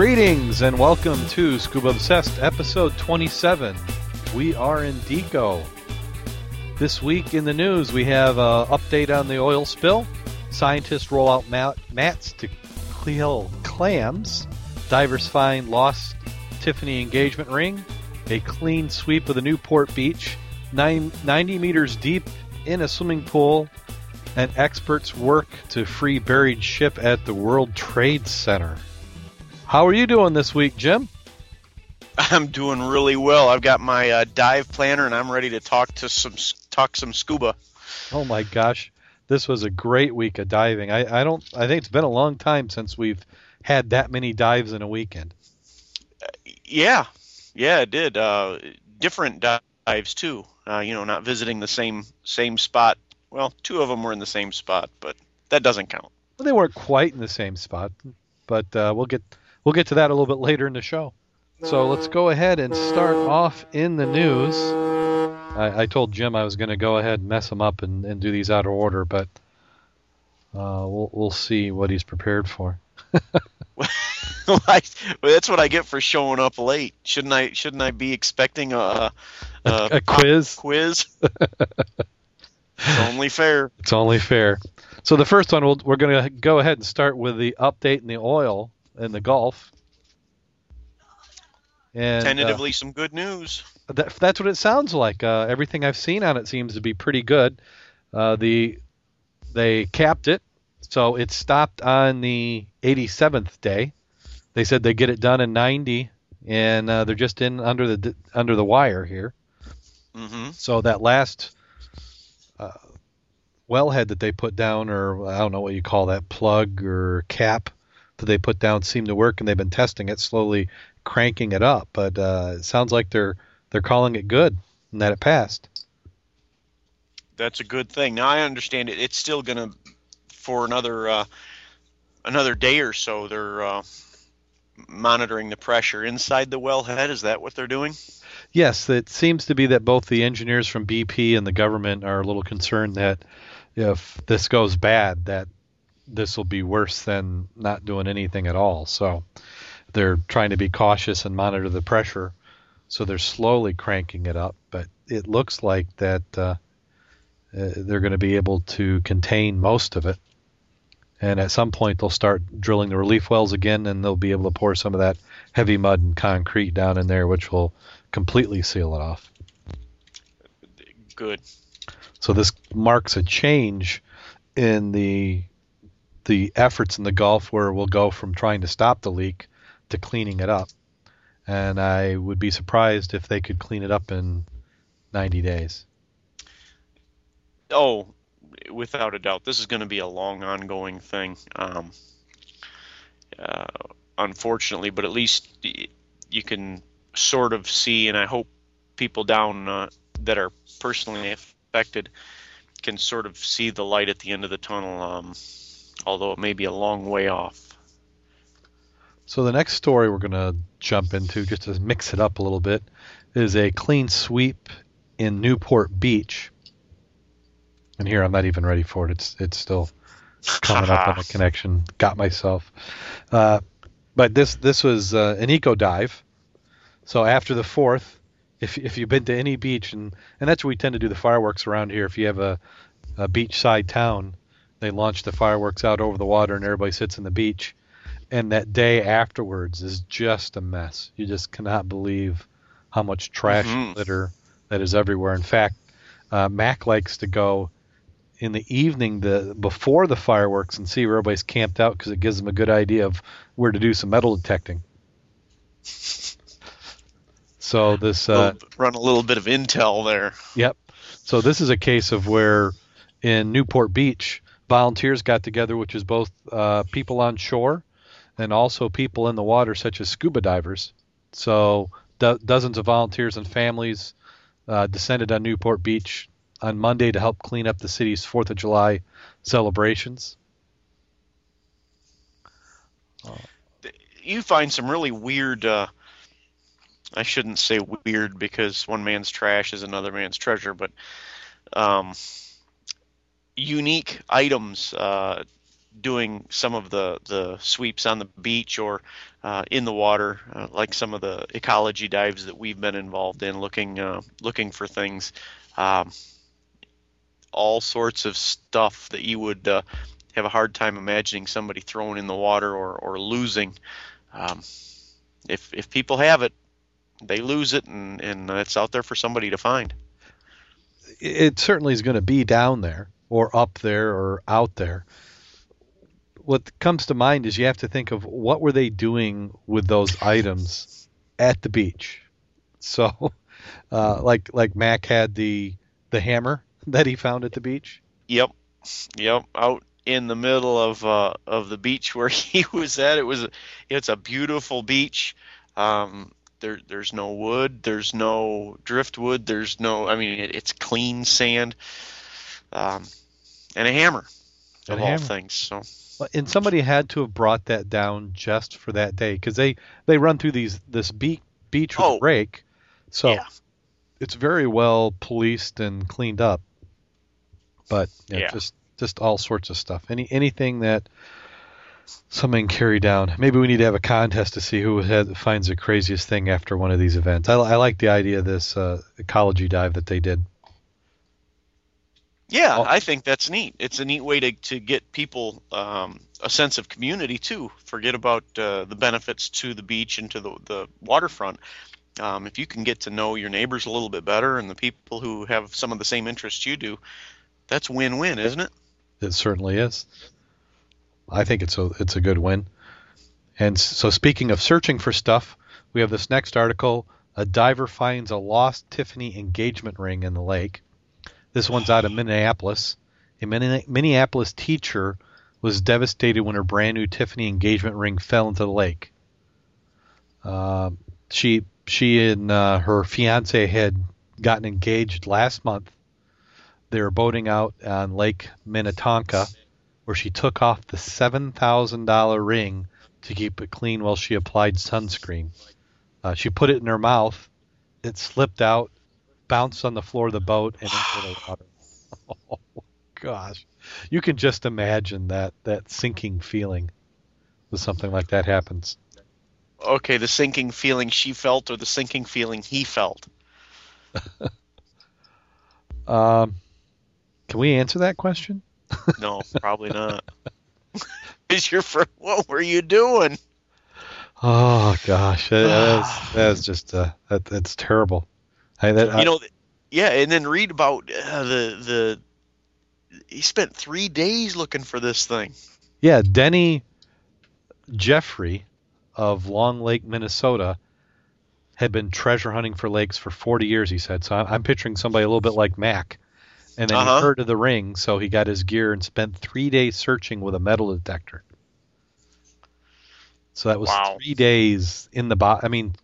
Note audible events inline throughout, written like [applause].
Greetings and welcome to Scuba Obsessed, episode 27. We are in Deco. This week in the news, we have an update on the oil spill. Scientists roll out mat- mats to kill clams. Divers find lost Tiffany engagement ring. A clean sweep of the Newport Beach. Nine, 90 meters deep in a swimming pool. And experts work to free buried ship at the World Trade Center. How are you doing this week, Jim? I'm doing really well. I've got my uh, dive planner, and I'm ready to talk to some talk some scuba. Oh my gosh, this was a great week of diving. I, I don't. I think it's been a long time since we've had that many dives in a weekend. Yeah, yeah, it did. Uh, different dives too. Uh, you know, not visiting the same same spot. Well, two of them were in the same spot, but that doesn't count. Well, they weren't quite in the same spot, but uh, we'll get we'll get to that a little bit later in the show. So let's go ahead and start off in the news. I, I told Jim I was going to go ahead and mess him up and, and do these out of order, but uh, we'll we'll see what he's prepared for. [laughs] well, that's what I get for showing up late. Shouldn't I? Shouldn't I be expecting a a, a, a quiz? [laughs] Quiz. it's only fair. It's only fair. So the first one, we'll, we're going to go ahead and start with the update in the oil in the Gulf. And, Tentatively, uh, some good news. That, that's what it sounds like. Uh, everything I've seen on it seems to be pretty good. Uh, the they capped it, so it stopped on the 87th day. They said they get it done in 90, and uh, they're just in under the under the wire here. Mm-hmm. So that last uh, wellhead that they put down, or I don't know what you call that plug or cap that they put down, seemed to work, and they've been testing it slowly cranking it up, but uh, it sounds like they're they're calling it good and that it passed. That's a good thing. Now I understand it. It's still going to for another uh, another day or so. They're uh, monitoring the pressure inside the wellhead. Is that what they're doing? Yes, it seems to be that both the engineers from BP and the government are a little concerned that if this goes bad, that this will be worse than not doing anything at all. So they're trying to be cautious and monitor the pressure, so they're slowly cranking it up. But it looks like that uh, uh, they're going to be able to contain most of it. And at some point, they'll start drilling the relief wells again, and they'll be able to pour some of that heavy mud and concrete down in there, which will completely seal it off. Good. So this marks a change in the the efforts in the Gulf, where we'll go from trying to stop the leak to cleaning it up. And I would be surprised if they could clean it up in 90 days. Oh, without a doubt. This is going to be a long, ongoing thing. Um, uh, unfortunately, but at least you can sort of see, and I hope people down uh, that are personally affected can sort of see the light at the end of the tunnel, um, although it may be a long way off. So the next story we're going to jump into, just to mix it up a little bit, is a clean sweep in Newport Beach. And here I'm not even ready for it. It's it's still coming up on the [laughs] connection. Got myself. Uh, but this this was uh, an eco dive. So after the fourth, if if you've been to any beach and and that's where we tend to do the fireworks around here. If you have a, a beachside town, they launch the fireworks out over the water and everybody sits in the beach and that day afterwards is just a mess. You just cannot believe how much trash mm-hmm. litter that is everywhere. In fact, uh, Mac likes to go in the evening the before the fireworks and see where everybody's camped out because it gives them a good idea of where to do some metal detecting. So this uh, run a little bit of intel there. Yep. So this is a case of where in Newport Beach, volunteers got together, which is both uh, people on shore and also people in the water, such as scuba divers. So do- dozens of volunteers and families uh, descended on Newport Beach on Monday to help clean up the city's Fourth of July celebrations. You find some really weird. Uh, I shouldn't say weird because one man's trash is another man's treasure, but um, unique items uh, doing some of the the sweeps on the beach or uh, in the water, uh, like some of the ecology dives that we've been involved in, looking uh, looking for things. Um, all sorts of stuff that you would uh, have a hard time imagining somebody throwing in the water or, or losing. Um, if if people have it, they lose it, and, and it's out there for somebody to find. It certainly is going to be down there, or up there, or out there. What comes to mind is you have to think of what were they doing with those items at the beach. So, [laughs] uh, like like Mac had the the hammer that he found at the beach. Yep, yep, out in the middle of uh, of the beach [laughs] where he was at. It was it's a beautiful beach. Um, there there's no wood, there's no driftwood, there's no I mean it, it's clean sand, um, and a hammer And of a all hammer. things. So And somebody had to have brought that down just for that day because they they run through these this beach beach with Oh. a rake, so Yeah. it's very well policed and cleaned up. But yeah, Yeah. just just all sorts of stuff. Any anything that something carry down. Maybe we need to have a contest to see who had, finds the craziest thing after one of these events. I, I like the idea of this uh, ecology dive that they did. Yeah, Oh. I think that's neat. It's a neat way to, to get people um, a sense of community too. Forget about uh, the benefits to the beach and to the, the waterfront. Um, if you can get to know your neighbors a little bit better and the people who have some of the same interests you do, that's win-win, isn't it? It certainly is. I think it's a it's a good win. And so speaking of searching for stuff, we have this next article. A diver finds a lost Tiffany engagement ring in the lake. This one's out of Minneapolis. A Minneapolis teacher was devastated when her brand new Tiffany engagement ring fell into the lake. Um she she and uh, her fiance had gotten engaged last month. They were boating out on Lake Minnetonka, where she took off the seven thousand dollar ring to keep it clean while she applied sunscreen. Uh, she put it in her mouth. It slipped out, bounced on the floor of the boat, and into the [sighs] water. Oh gosh, you can just imagine that that sinking feeling when something like that happens. Okay, the sinking feeling she felt or the sinking feeling he felt. [laughs] Um, can we answer that question? [laughs] No, probably not. [laughs] Is your friend? What were you doing? Oh gosh, that's that's [sighs] just uh, that, that's terrible. I, that, you know, yeah, and then read about uh, the the. He spent three days looking for this thing. Yeah, Denny Jeffrey of Long Lake, Minnesota, had been treasure hunting for lakes for 40 years. He said. So I'm, picturing somebody a little bit like Mac. And then Uh-huh. he heard of the ring, so he got his gear and spent three days searching with a metal detector. So that was Wow. three days in the bot. I mean,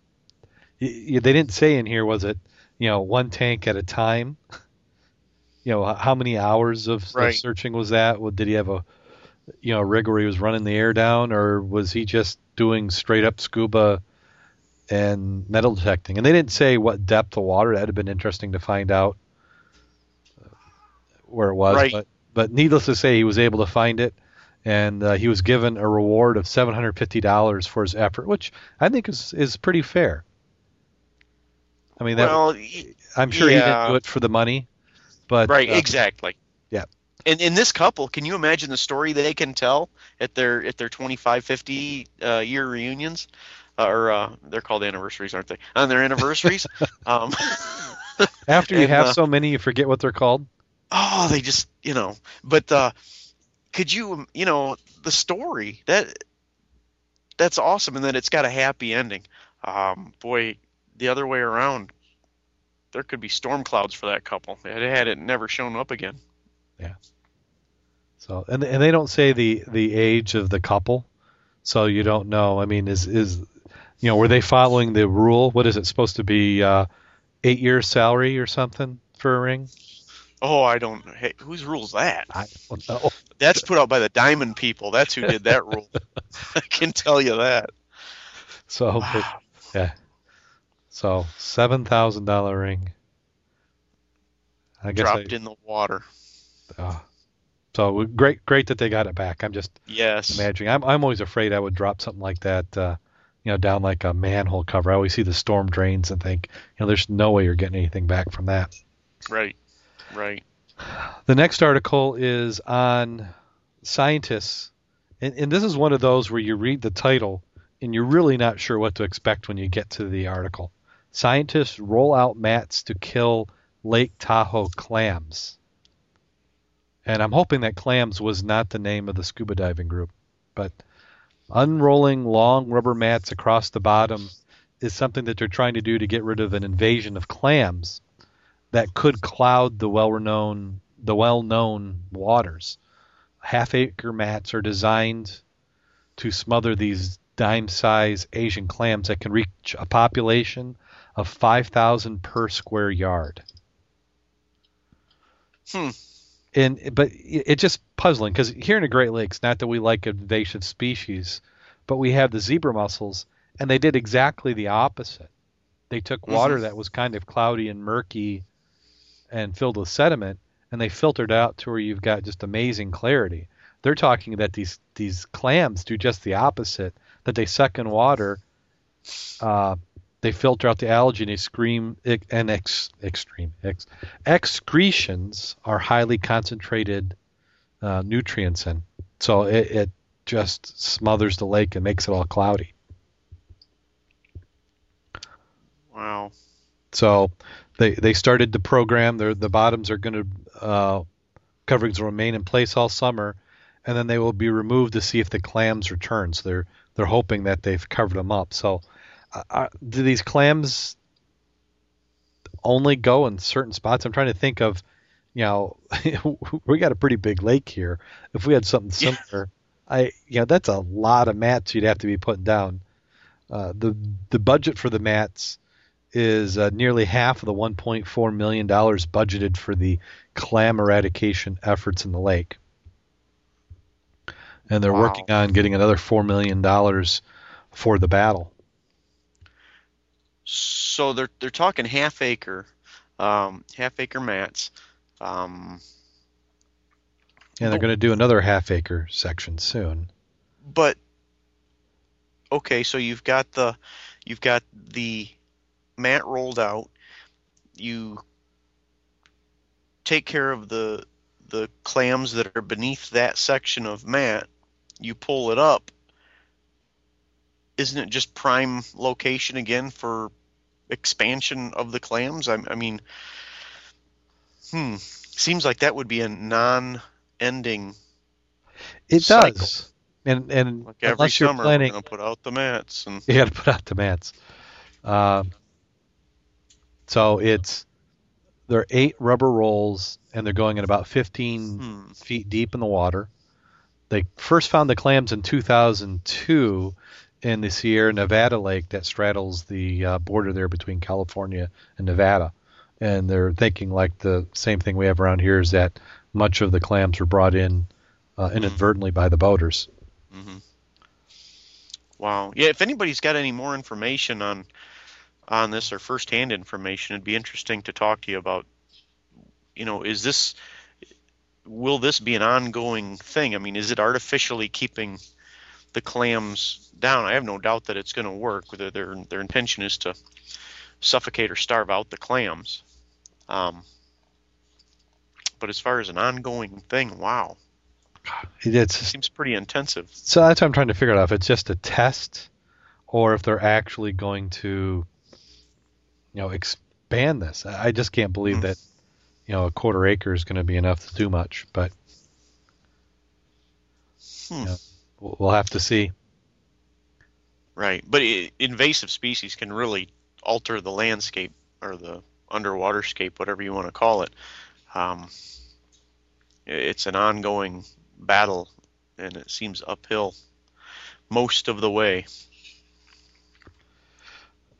y- y- they didn't say in here was it, you know, one tank at a time. You know, how many hours of, of searching was that? Well, did he have a, you know, rig where he was running the air down, or was he just doing straight up scuba and metal detecting? And they didn't say what depth of water. That'd have been interesting to find out uh, where it was. Right. But but needless to say, he was able to find it, and uh, he was given a reward of seven hundred fifty dollars for his effort, which I think is is pretty fair. I mean, that, well, I'm sure he didn't do it for the money, but right, uh, exactly. yeah. And in this couple, can you imagine the story they can tell at their at their 25, 50 uh, year reunions, uh, or uh, they're called anniversaries, aren't they? On their anniversaries. [laughs] um, after you [laughs] and, have uh, so many, you forget what they're called. oh, they just you know. But uh, could you you know the story that that's awesome, and that it's got a happy ending. Um, boy, the other way around, there could be storm clouds for that couple. Had had it never shown up again. Yeah. So and and they don't say the the age of the couple, so you don't know. I mean, is is you know were they following the rule? What is it supposed to be? Uh, eight years salary or something for a ring? Oh, I don't. Hey, whose rule's that? I don't know. [laughs] That's put out by the Diamond people. That's who did that rule. [laughs] I can tell you that. So but, yeah, so seven thousand dollar ring. I guess Dropped I, in the water. uh, So great, great that they got it back. I'm just yes imagining. I'm I'm always afraid I would drop something like that, uh, you know, down like a manhole cover. I always see the storm drains and think, you know, there's no way you're getting anything back from that. Right, right. The next article is on scientists, and, and this is one of those where you read the title and you're really not sure what to expect when you get to the article. Scientists roll out mats to kill Lake Tahoe clams. And I'm hoping that clams was not the name of the scuba diving group, but unrolling long rubber mats across the bottom is something that they're trying to do to get rid of an invasion of clams that could cloud the well-known the well-known waters. Half-acre mats are designed to smother these dime-sized Asian clams that can reach a population of 5,000 per square yard. Hmm. And but it's just puzzling because here in the Great Lakes, not that we like invasive species, but we have the zebra mussels, and they did exactly the opposite. They took water Mm-hmm. that was kind of cloudy and murky and filled with sediment, and they filtered out to where you've got just amazing clarity. They're talking that these these clams do just the opposite. That they suck in water, uh, they filter out the algae, and they scream and ex, extreme ex, excretions are highly concentrated uh, nutrients in. So it, it just smothers the lake and makes it all cloudy. Wow. So they they started the program. They're, the bottoms are going to uh, coverings will remain in place all summer, and then they will be removed to see if the clams return. So they're they're hoping that they've covered them up. So uh, uh, do these clams only go in certain spots? I'm trying to think of, you know, [laughs] we got a pretty big lake here. If we had something similar, I you know that's a lot of mats you'd have to be putting down. Uh, the the budget for the mats is uh, nearly half of the 1.4 million dollars budgeted for the clam eradication efforts in the lake, and they're Wow. working on getting another four million dollars for the battle. So they're they're talking half acre, um, half acre mats. Um, And they're going to do another half acre section soon. but okay, so you've got the you've got the mat rolled out. You take care of the the clams that are beneath that section of mat. You pull it up. Isn't it just prime location again for expansion of the clams? I, I mean, hmm, seems like that would be a non-ending. It Cycle. does, and and Like every unless you're summer, planning, gonna put out the mats and [laughs] you got to put out the mats. Um, so it's there are eight rubber rolls, and they're going at about 15 hmm. feet deep in the water. They first found the clams in 2002 in the Sierra Nevada lake that straddles the uh, border there between California and Nevada. And they're thinking like the same thing we have around here is that much of the clams were brought in uh, inadvertently by the boaters. hmm Wow. Yeah, if anybody's got any more information on on this or firsthand information, it'd be interesting to talk to you about. You know, is this will this be an ongoing thing? I mean, is it artificially keeping the clams down? I have no doubt that it's going to work. Their their their intention is to suffocate or starve out the clams. Um, but as far as an ongoing thing, wow, it seems pretty intensive. so that's what I'm trying to figure out if it's just a test or if they're actually going to, you know, expand this. I just can't believe Hmm. that, you know, a quarter acre is going to be enough to do much. But Hmm. We'll we'll have to see. Right, but i invasive species can really alter the landscape or the underwater scape, whatever you want to call it. Um, it's an ongoing battle, and it seems uphill most of the way.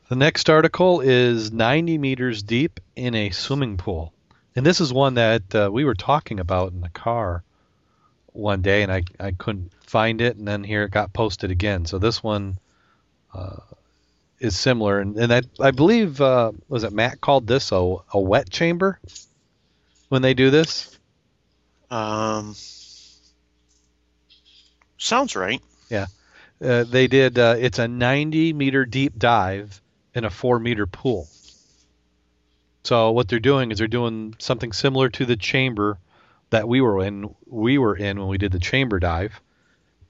The next article is 90 meters deep in a swimming pool. And this is one that uh, we were talking about in the car one day, and I, I couldn't find it, and then here it got posted again. So this one uh, is similar. And, and I, I believe, uh, was it Matt called this a, a wet chamber when they do this? Um, Sounds right. Yeah. Uh, they did. Uh, it's a 90 meter deep dive in a four meter pool. So what they're doing is they're doing something similar to the chamber that we were in. We were in when we did the chamber dive.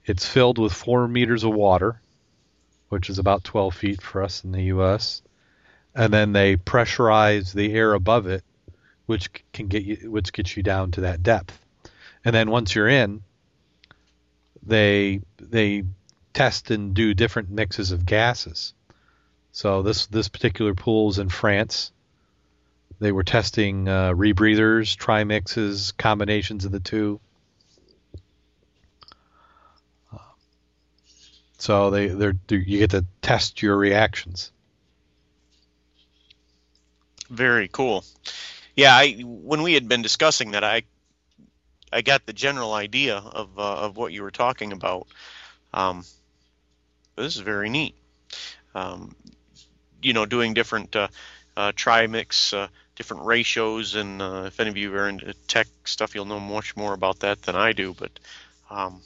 It's filled with four meters of water, which is about 12 feet for us in the U.S. And then they pressurize the air above it, which can get you, which gets you down to that depth. And then once you're in, they they test and do different mixes of gases. So this this particular pool is in France. They were testing uh, rebreathers, trimixes, combinations of the two. So they they're you get to test your reactions. Very cool. Yeah, I when we had been discussing that, I I got the general idea of uh, of what you were talking about. Um, this is very neat. Um, you know, doing different uh, uh, trimix, uh, different ratios, and uh, if any of you are into tech stuff, you'll know much more about that than I do. But um,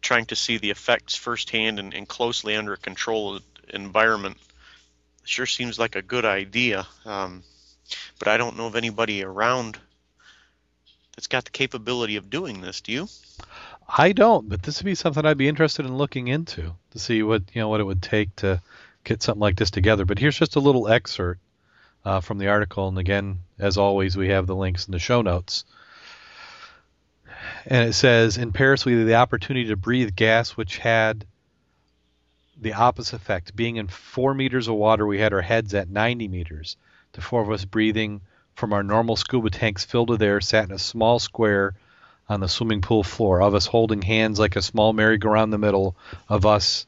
trying to see the effects firsthand and, and closely under a controlled environment sure seems like a good idea. Um, but I don't know of anybody around that's got the capability of doing this. Do you? I don't, but this would be something I'd be interested in looking into to see what you know what it would take to get something like this together. But here's just a little excerpt uh, from the article, and again, as always, we have the links in the show notes. And it says in Paris we had the opportunity to breathe gas which had the opposite effect. Being in four meters of water, we had our heads at 90 meters. The four of us breathing from our normal scuba tanks filled with air sat in a small square on the swimming pool floor. Of us holding hands like a small merry-go-round in the middle of us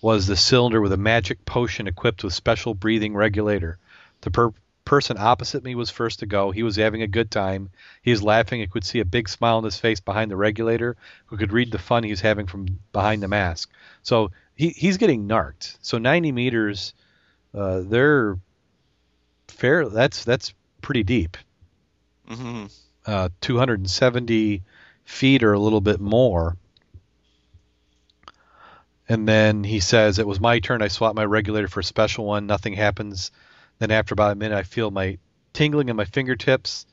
was the cylinder with a magic potion equipped with special breathing regulator. The per- person opposite me was first to go. He was having a good time. He was laughing. I could see a big smile on his face behind the regulator. Who could read the fun he was having from behind the mask. So he, he's getting narked. So 90 meters, uh, they're fair. That's that's pretty deep. Mm-hmm. Uh, 270 feet or a little bit more. And then he says, It was my turn. I swap my regulator for a special one. Nothing happens. Then, after about a minute, I feel my tingling in my fingertips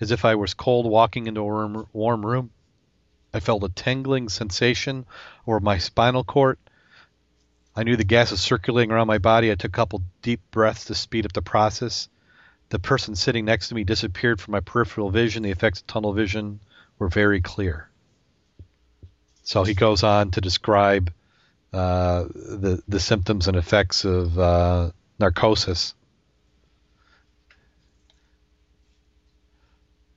as if I was cold walking into a warm, room. I felt a tingling sensation over my spinal cord. I knew the gas was circulating around my body. I took a couple deep breaths to speed up the process. The person sitting next to me disappeared from my peripheral vision. The effects of tunnel vision were very clear. So he goes on to describe uh, the the symptoms and effects of uh, narcosis,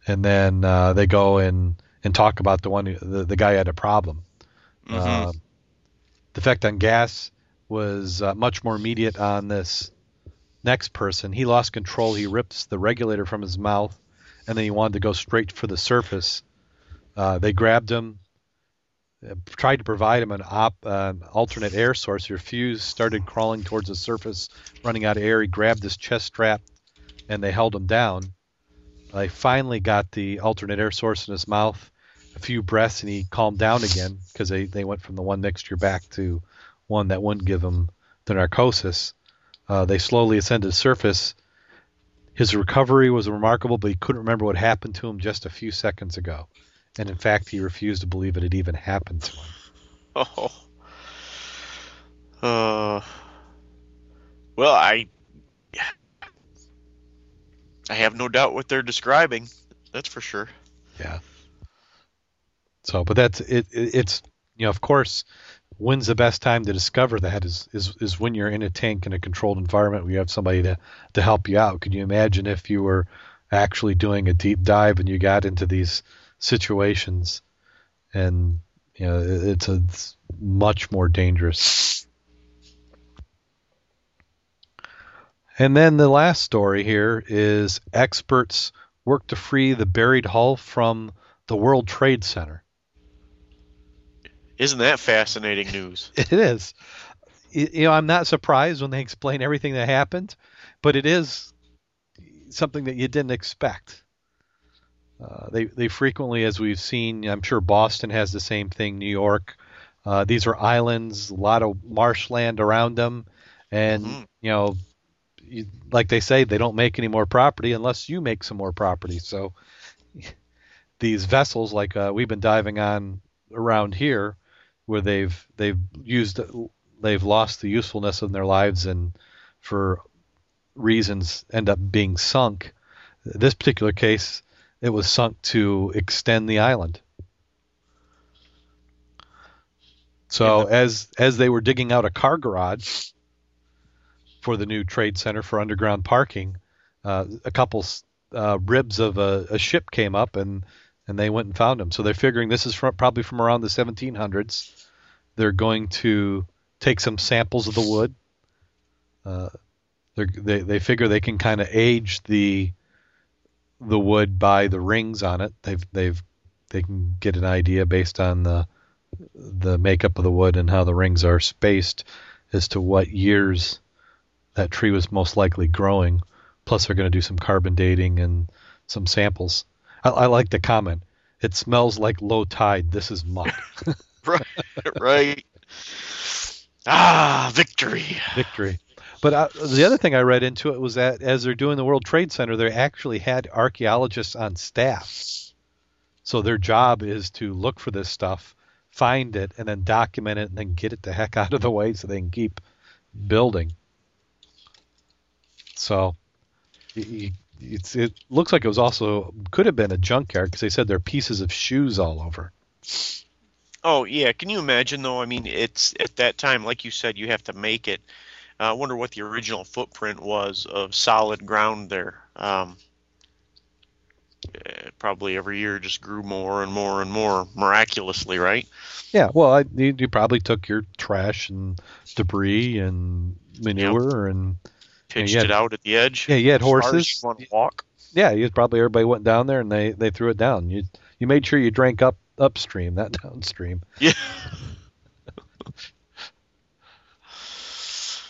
and then uh, they go and and talk about the one the the guy had a problem. Mm-hmm. Uh, the effect on gas was uh, much more immediate on this next person. He lost control. He ripped the regulator from his mouth, and then he wanted to go straight for the surface. Uh, they grabbed him, uh, tried to provide him an op, uh, alternate air source. He refused, started crawling towards the surface, running out of air. He grabbed his chest strap, and they held him down. They finally got the alternate air source in his mouth. A few breaths, and he calmed down again because they, they went from the one mixture back to one that wouldn't give him the narcosis. Uh, they slowly ascended the surface. His recovery was remarkable, but he couldn't remember what happened to him just a few seconds ago. And in fact, he refused to believe it had even happened to him. [laughs] Oh. Uh, well, I I have no doubt what they're describing. That's for sure. Yeah. So, but that's it, it. It's you know, of course, when's the best time to discover that is, is is when you're in a tank in a controlled environment where you have somebody to to help you out. Can you imagine if you were actually doing a deep dive and you got into these situations and you know it's a it's much more dangerous. And then the last story here is experts work to free the buried hull from the World Trade Center. Isn't that fascinating news? [laughs] It is. You know, I'm not surprised when they explain everything that happened, but it is something that you didn't expect. Uh, they they frequently, as we've seen, I'm sure Boston has the same thing. New York. Uh, these are islands, a lot of marshland around them, and Mhm. you know, you, like they say, they don't make any more property unless you make some more property. So [laughs] these vessels, like uh, we've been diving on around here, where they've they've used they've lost the usefulness of their lives and for reasons end up being sunk. This particular case, it was sunk to extend the island. So as as they were digging out a car garage for the new trade center for underground parking, uh, a couple uh, ribs of a, a ship came up and and they went and found them. So they're figuring this is from, probably from around the 1700s. They're going to take some samples of the wood. Uh, they they figure they can kind of age the the wood by the rings on it. They've they've they can get an idea based on the the makeup of the wood and how the rings are spaced as to what years that tree was most likely growing. Plus, they're going to do some carbon dating and some samples. I, I like the comment. It smells like low tide. This is muck. [laughs] [laughs] right, right. Ah, victory. Victory. But uh, the other thing I read into it was that as they're doing the World Trade Center, they actually had archaeologists on staff. So their job is to look for this stuff, find it, and then document it, and then get it the heck out of the way so they can keep building. So y- y- it's, it looks like it was also could have been a junkyard because they said there are pieces of shoes all over. Oh yeah, can you imagine though? I mean, it's at that time, like you said, you have to make it. Uh, I wonder what the original footprint was of solid ground there. Um, eh, probably every year just grew more and more and more miraculously, right? Yeah, well, I, you, you probably took your trash and debris and manure and Pitched you had- it out at the edge. yeah, you had as far as horses. you want to walk. Yeah, you probably everybody went down there and they, they threw it down. You you made sure you drank up upstream, not [laughs] downstream. Yeah. [laughs]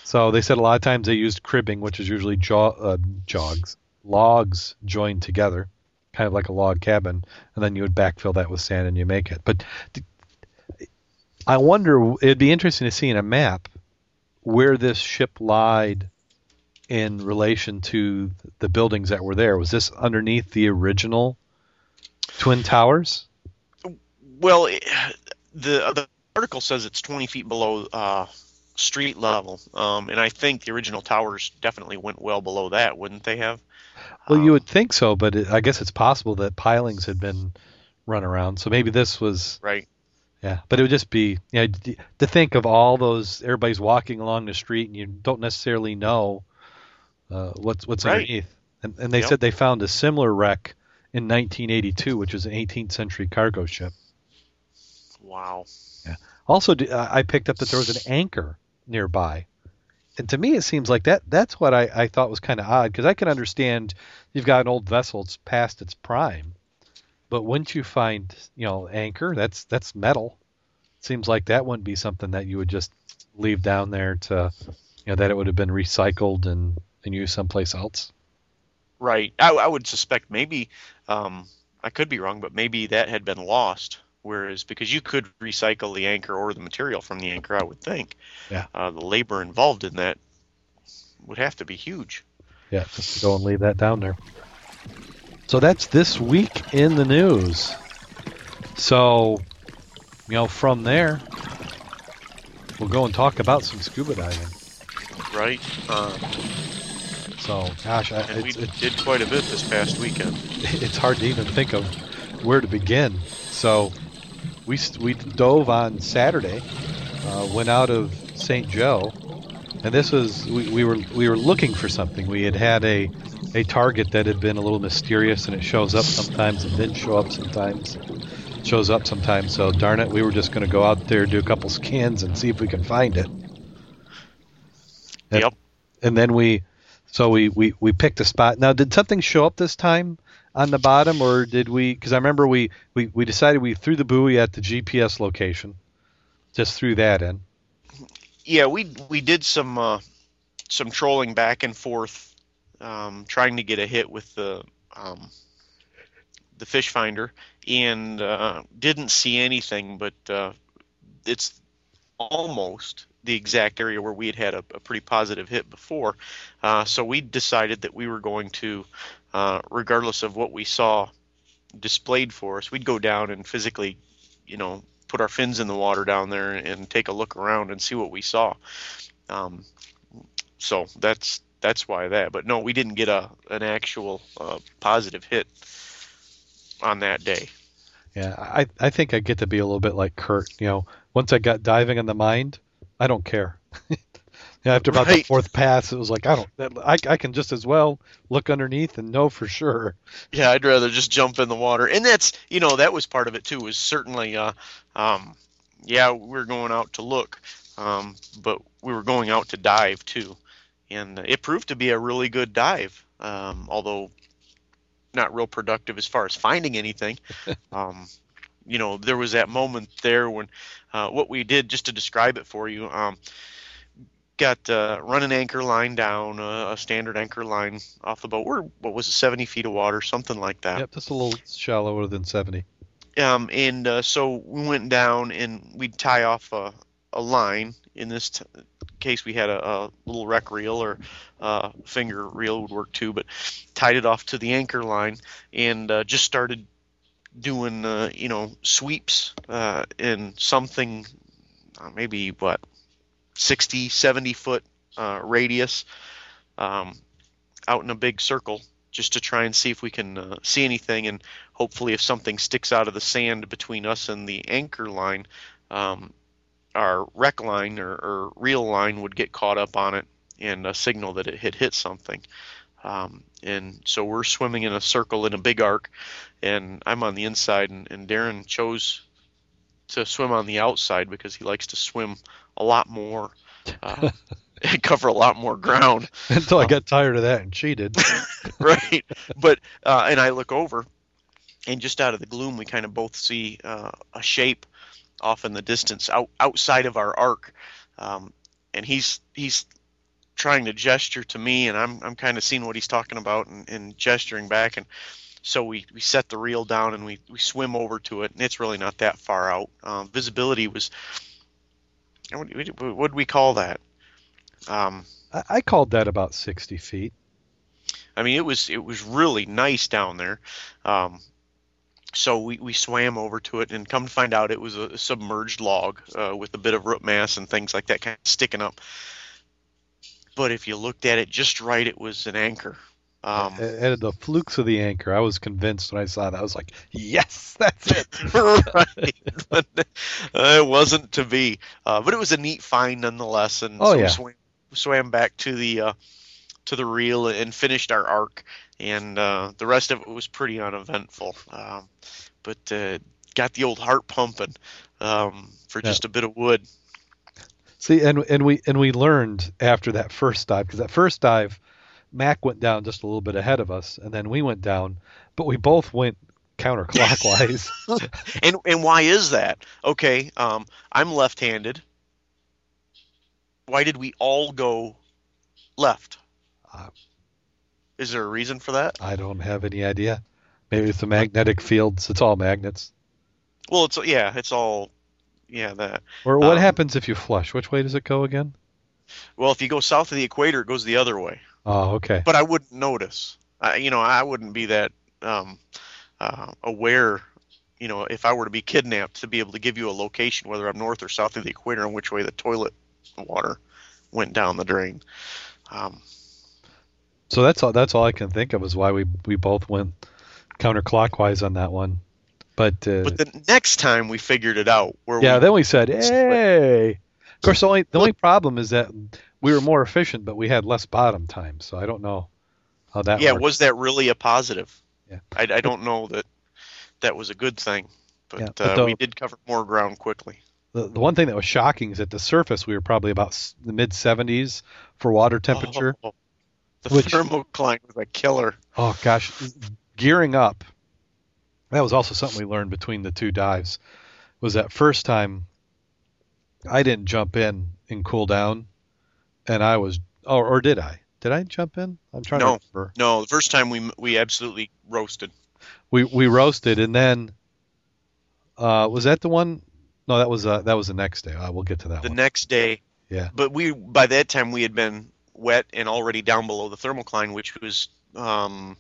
So they said a lot of times they used cribbing, which is usually jaw, uh, jogs, logs joined together, kind of like a log cabin, and then you would backfill that with sand and you make it. But I wonder, it'd be interesting to see in a map where this ship lied in relation to the buildings that were there. Was this underneath the original Twin Towers? Well, it, the the article says it's 20 feet below uh, street level, um, and I think the original towers definitely went well below that, wouldn't they have? Well, you Um, would think so, but it, I guess it's possible that pilings had been run around. So maybe this was right. Yeah, but it would just be you know, to think of all those everybody's walking along the street and you don't necessarily know uh, what's what's Right. underneath. And, and they Yep. said they found a similar wreck in 1982, which was an 18th century cargo ship. Wow. Also, uh, I picked up that there was an anchor nearby, and to me it seems like that that's what I, I thought was kind of odd because I can understand you've got an old vessel it's past its prime, but wouldn't you find you know anchor that's that's metal? Seems like that wouldn't be something that you would just leave down there to you know that it would have been recycled and and used someplace else. Right. I, I would suspect maybe, um, I could be wrong, but maybe that had been lost. Whereas, because you could recycle the anchor or the material from the anchor, I would think. Yeah. Uh, the labor involved in that would have to be huge. Yeah, just to go and leave that down there. So that's this week in the news. So, you know, from there, we'll go and talk about some scuba diving. Right. Um, So, gosh, I, and we did quite a bit this past weekend. it's hard to even think of where to begin. So, we we dove on Saturday, uh, went out of St. Joe, and this was we, we were we were looking for something. We had had a a target that had been a little mysterious, and it shows up sometimes and didn't show up sometimes. Shows up sometimes. So darn it, we were just going to go out there do a couple scans and see if we can find it. And- Yep. And then we, so we we we picked a spot. Now, did something show up this time on the bottom, or did we? Because I remember we we we decided we threw the buoy at the GPS location, just threw that in. Yeah, we we did some uh, some trolling back and forth, um, trying to get a hit with the um, the fish finder and uh, didn't see anything, but uh, it's almost the exact area where we had had a, a pretty positive hit before. Uh, so we decided that we were going to, uh, regardless of what we saw displayed for us, we'd go down and physically, you know, put our fins in the water down there and take a look around and see what we saw. Um, so that's that's why that. But no, we didn't get a an actual uh, positive hit on that day. Yeah, I I think I get to be a little bit like Kurt. You know, once I got diving in the mind, I don't care. [laughs] yeah, after about right. the fourth pass, it was like I don't. I I can just as well look underneath and know for sure. Yeah, I'd rather just jump in the water, and that's you know that was part of it too. Was certainly uh um yeah we're going out to look, um but we were going out to dive too, and it proved to be a really good dive. Um, although not real productive as far as finding anything. [laughs] you know, there was that moment there when uh, what we did, just to describe it for you, um, got uh, run an anchor line down, uh, a standard anchor line off the boat. We're what was it, 70 feet of water, something like that. Yep, just a little shallower than 70. Um, and uh, so we went down and we'd tie off a, a line. In this t- case, we had a, a, little rec reel or uh, finger reel would work too, but tied it off to the anchor line and uh, just started doing uh, you know sweeps uh, in something uh, maybe what 60 70 foot uh, radius um, out in a big circle just to try and see if we can uh, see anything. And hopefully if something sticks out of the sand between us and the anchor line um, our rec line or, or, reel line would get caught up on it and a signal that it had hit something um, and so we're swimming in a circle in a big arc, and I'm on the inside, and, and Darren chose to swim on the outside because he likes to swim a lot more, uh, [laughs] and cover a lot more ground. Until I got tired of that and cheated. [laughs] right, but uh, and I look over, and just out of the gloom, we kind of both see uh, a shape off in the distance out outside of our arc, um, and he's he's trying to gesture to me, and I'm I'm kind of seeing what he's talking about and, and gesturing back, and so we, we set the reel down and we, we swim over to it, and it's really not that far out. Um, visibility was what would we call that? Um, I, I called that about 60 feet. I mean, it was it was really nice down there. Um, so we, we swam over to it, and come to find out, it was a submerged log uh, with a bit of root mass and things like that, kind of sticking up but if you looked at it just right, it was an anchor. Um, and the flukes of the anchor, I was convinced when I saw that. I was like, "Yes, [laughs] that's it." [laughs] right, [laughs] uh, it wasn't to be, uh, but it was a neat find nonetheless. And oh, so yeah. we swam, swam, back to the uh, to the reel and finished our arc, and uh, the rest of it was pretty uneventful. Um, but uh, got the old heart pumping um, for yeah. just a bit of wood. See, and and we and we learned after that first dive because that first dive, Mac went down just a little bit ahead of us, and then we went down, but we both went counterclockwise. [laughs] [laughs] and and why is that? Okay, um, I'm left-handed. Why did we all go left? Uh, is there a reason for that? I don't have any idea. Maybe it's the magnetic fields. It's all magnets. Well, it's yeah, it's all yeah, that. Or what um, happens if you flush? Which way does it go again? Well, if you go south of the equator, it goes the other way. Oh, okay. But I wouldn't notice. I, you know, I wouldn't be that um, uh, aware. You know, if I were to be kidnapped, to be able to give you a location, whether I'm north or south of the equator, and which way the toilet water went down the drain. Um, so that's all. That's all I can think of is why we we both went counterclockwise on that one. But uh, but the next time we figured it out, where yeah, we, then we said, "Hey." Of course, the only the only problem is that we were more efficient, but we had less bottom time. So I don't know how that. Yeah, was that really a positive? Yeah, I, I don't know that that was a good thing, but, yeah, but uh, the, we did cover more ground quickly. The, the one thing that was shocking is at the surface we were probably about the mid 70s for water temperature. Oh, the which, thermocline was a killer. Oh gosh, gearing up that was also something we learned between the two dives. Was that first time I didn't jump in and cool down, and I was, or, or did I? Did I jump in? I'm trying no, to remember. No, the first time we we absolutely roasted. we we roasted, and then uh, was that the one? No, that was uh, that was the next day. Uh, we'll get to that The one. next day, Yeah. but we by that time we had been wet and already down below the thermocline, which was um,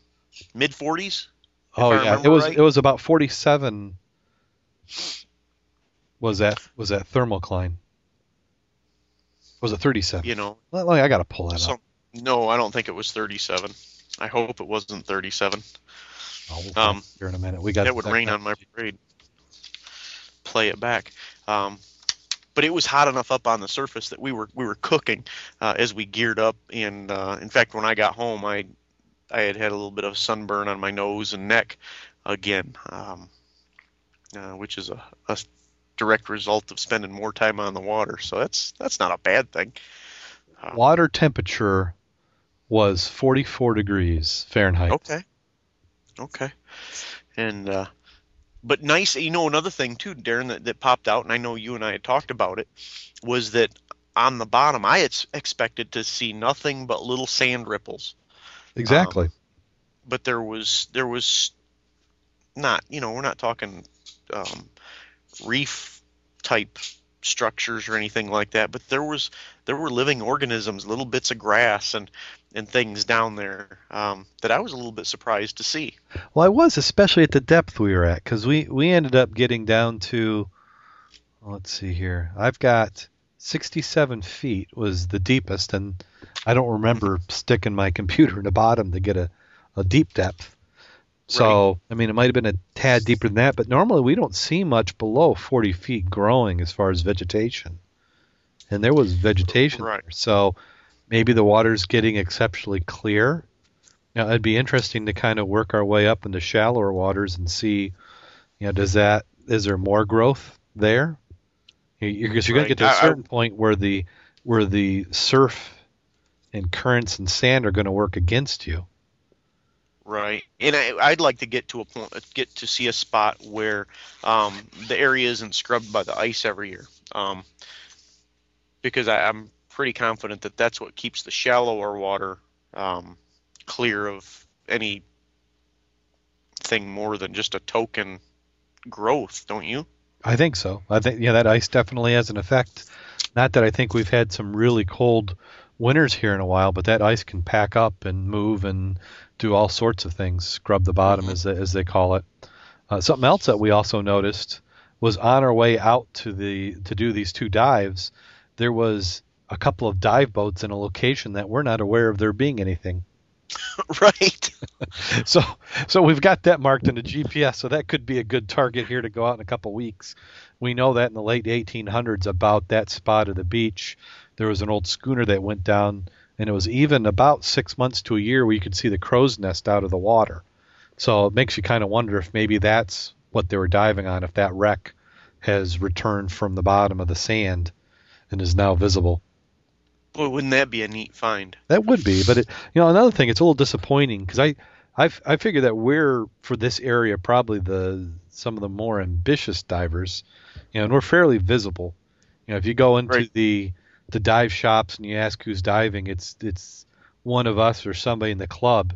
mid 40s. Oh yeah, it was right. it was about forty seven. Was that was that thermal thermocline? Was it thirty seven? You know, Well, I gotta pull that so up. no, I don't think it was 37. I hope it wasn't 37. Oh, we'll um, here in a minute. We got That would rain on my parade. Play it back. Um, but it was hot enough up on the surface that we were we were cooking uh, as we geared up. And uh, in fact, when I got home, I I had had a little bit of sunburn on my nose and neck again, um, uh, which is a, a direct result of spending more time on the water. So that's that's not a bad thing. Um, Water temperature was forty four degrees Fahrenheit. Okay. Okay. And uh but nice you know another thing too, Darren, that, that popped out and I know you and I had talked about it, was that on the bottom I had expected to see nothing but little sand ripples. Exactly. But there was there was not you know, we're not talking um reef type structures or anything like that, but there was there were living organisms, little bits of grass and and things down there um, that I was a little bit surprised to see. Well, I was especially at the depth we were at because we we ended up getting down to let's see here. I've got 67 feet was the deepest, and I don't remember mm-hmm. sticking my computer in the bottom to get a, a deep depth. So I mean, it might have been a tad deeper than that, but normally we don't see much below 40 feet growing as far as vegetation, and there was vegetation Right. there. So maybe the water's getting exceptionally clear. Now it'd be interesting to kind of work our way up into shallower waters and see, you know, does that is there more growth there? Because you're going Right. to get to a certain point where the where the surf and currents and sand are going to work against you. Right, and I, I'd like to get to a point, get to see a spot where um, the area isn't scrubbed by the ice every year, um, because I, I'm pretty confident that that's what keeps the shallower water um, clear of any thing more than just a token growth, don't you? I think so. I think yeah, that ice definitely has an effect. Not that I think we've had some really cold winters here in a while, but that ice can pack up and move and do all sorts of things. Scrub the bottom, Mhm. as they, as they call it. Uh, something else that we also noticed was on our way out to the to do these two dives, there was a couple of dive boats in a location that we're not aware of there being anything. [laughs] right. [laughs] So so we've got that marked in the GPS, so that could be a good target here to go out in a couple weeks. We know that in the late 1800s about that spot of the beach, there was an old schooner that went down, and it was even about six months to a year where you could see the crow's nest out of the water. So it makes you kind of wonder if maybe that's what they were diving on, if that wreck has returned from the bottom of the sand and is now visible. Boy, wouldn't that be a neat find? That would be, but it, you know, another thing, it's a little disappointing because I, I, I figure that we're for this area probably the some of the more ambitious divers, you know, and we're fairly visible. You know, if you go into Right. the the dive shops and you ask who's diving, it's it's one of us or somebody in the club.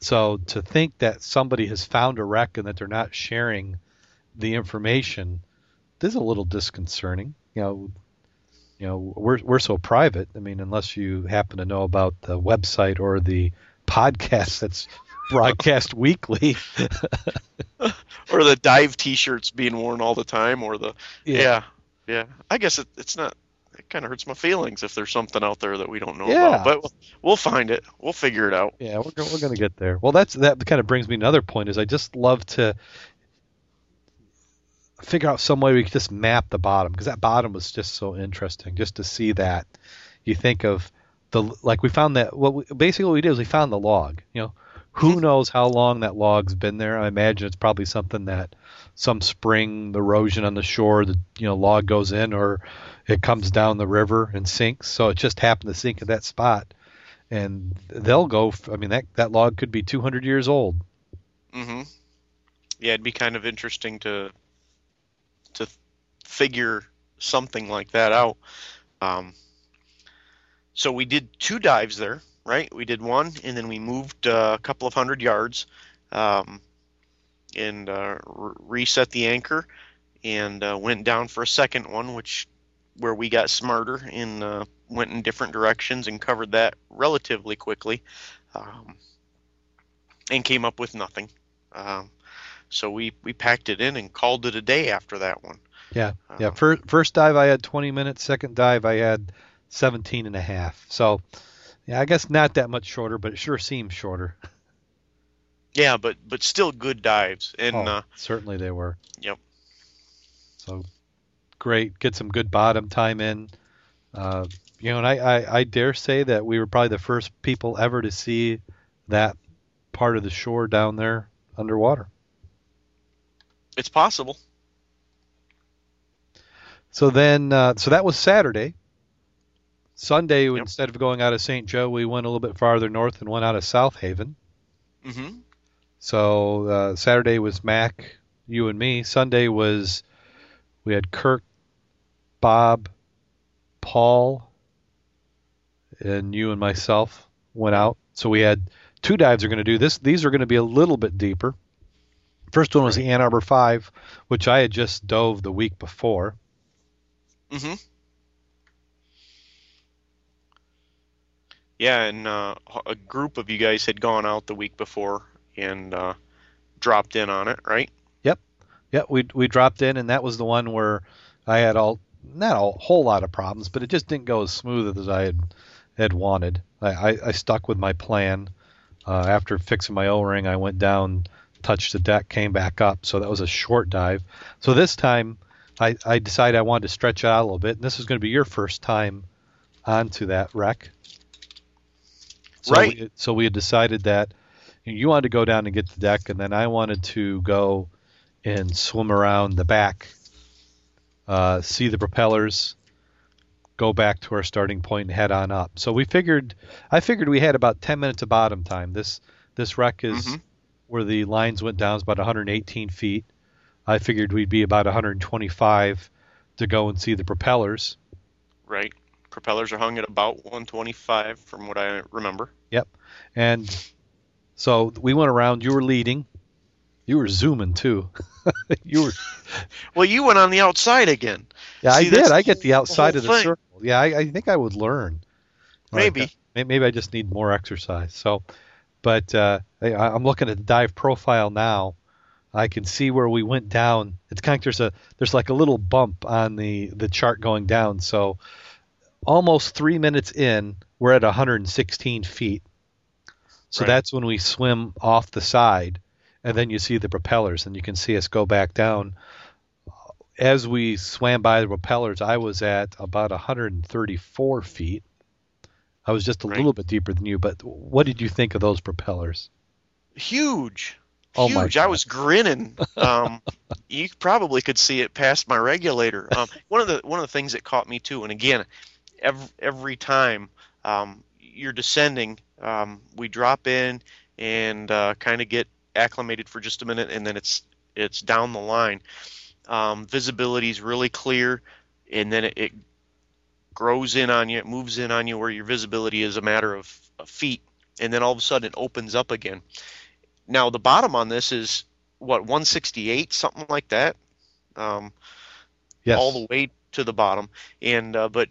So to think that somebody has found a wreck and that they're not sharing the information, this is a little disconcerting. You know, you know we're we're so private. I mean, unless you happen to know about the website or the podcast that's [laughs] broadcast weekly. [laughs] Or the dive T-shirts being worn all the time, or the Yeah, yeah. I guess it, it's not. It kind of hurts my feelings if there's something out there that we don't know Yeah. about. But we'll, we'll find it. We'll figure it out. Yeah, we're we're gonna get there. Well, that's that kind of brings me another point. Is I just love to figure out some way we could just map the bottom because that bottom was just so interesting. Just to see that, you think of the like we found that what we, basically what we did is we found the log. You know, who knows how long that log's been there? I imagine it's probably something that some spring erosion on the shore, the you know log goes in or it comes down the river and sinks. So it just happened to sink at that spot and they'll go. I mean, that that log could be 200 years old. Mm hmm Yeah, it'd be kind of interesting to to figure something like that out. Um, so we did two dives there, right? We did one, and then we moved uh, a couple of hundred yards. Um, and uh, r- reset the anchor, and uh, went down for a second one, which where we got smarter and uh, went in different directions and covered that relatively quickly, um, and came up with nothing. Um, so we we packed it in and called it a day after that one. Yeah, yeah. Um, First, first dive I had 20 minutes. Second dive I had 17 and a half. So, yeah, I guess not that much shorter, but it sure seems shorter. yeah, but but still good dives, and oh, uh, certainly they were. Yep. So great, get some good bottom time in. Uh, you know, and I, I, I dare say that we were probably the first people ever to see that part of the shore down there underwater. It's possible. So then, uh, so that was Saturday. Sunday, Yep. instead of going out of St. Joe, we went a little bit farther north and went out of South Haven. hmm So uh, Saturday was Mac, you and me. Sunday was we had Kirk, Bob, Paul, and you and myself went out. So we had two dives. We're going to do this. These are going to be a little bit deeper. First one was the Ann Arbor Five, which I had just dove the week before. hmm Yeah, and uh, a group of you guys had gone out the week before and uh, dropped in on it, right? Yep. Yeah, we we dropped in, and that was the one where I had all not a whole lot of problems, but it just didn't go as smooth as I had had wanted. I, I, I stuck with my plan. Uh, after fixing my O-ring, I went down, touched the deck, came back up. So that was a short dive. So this time, I, I decided I wanted to stretch it out a little bit, and this is going to be your first time onto that wreck. So Right. We, so we had decided that you wanted to go down and get the deck, and then I wanted to go and swim around the back, uh, see the propellers, go back to our starting point and head on up. So we figured, I figured we had about 10 minutes of bottom time. This this wreck is Mhm. Where the lines went down is about 118 feet. I figured we'd be about 125 to go and see the propellers. Right. Propellers are hung at about 125 from what I remember. Yep. And so we went around. You were leading. You were zooming too. [laughs] you were. [laughs] Well, you went on the outside again. Yeah, I See, that's did. I get the the outside of the thing. circle. Yeah, I, I think I would learn. Maybe. Like, uh, maybe I just need more exercise. So, but uh, I, I'm looking at the dive profile now. I can see where we went down. It's kind of there's a there's like a little bump on the the chart going down. So, almost three minutes in, we're at 116 feet. So Right. that's when we swim off the side, and then you see the propellers, and you can see us go back down. As we swam by the propellers, I was at about 134 feet. I was just a Right. little bit deeper than you, but what did you think of those propellers? Huge. Oh my Huge. I was grinning. [laughs] Um, you probably could see it past my regulator. Um, one of the one of the things that caught me too, and again, every, every time um, you're descending, um, we drop in and uh, kind of get acclimated for just a minute, and then it's it's down the line. Um, visibility is really clear, and then it, it grows in on you, it moves in on you where your visibility is a matter of, feet, and then all of a sudden it opens up again. Now the bottom on this is what 168, something like that, um, Yes. all the way to the bottom. And uh, but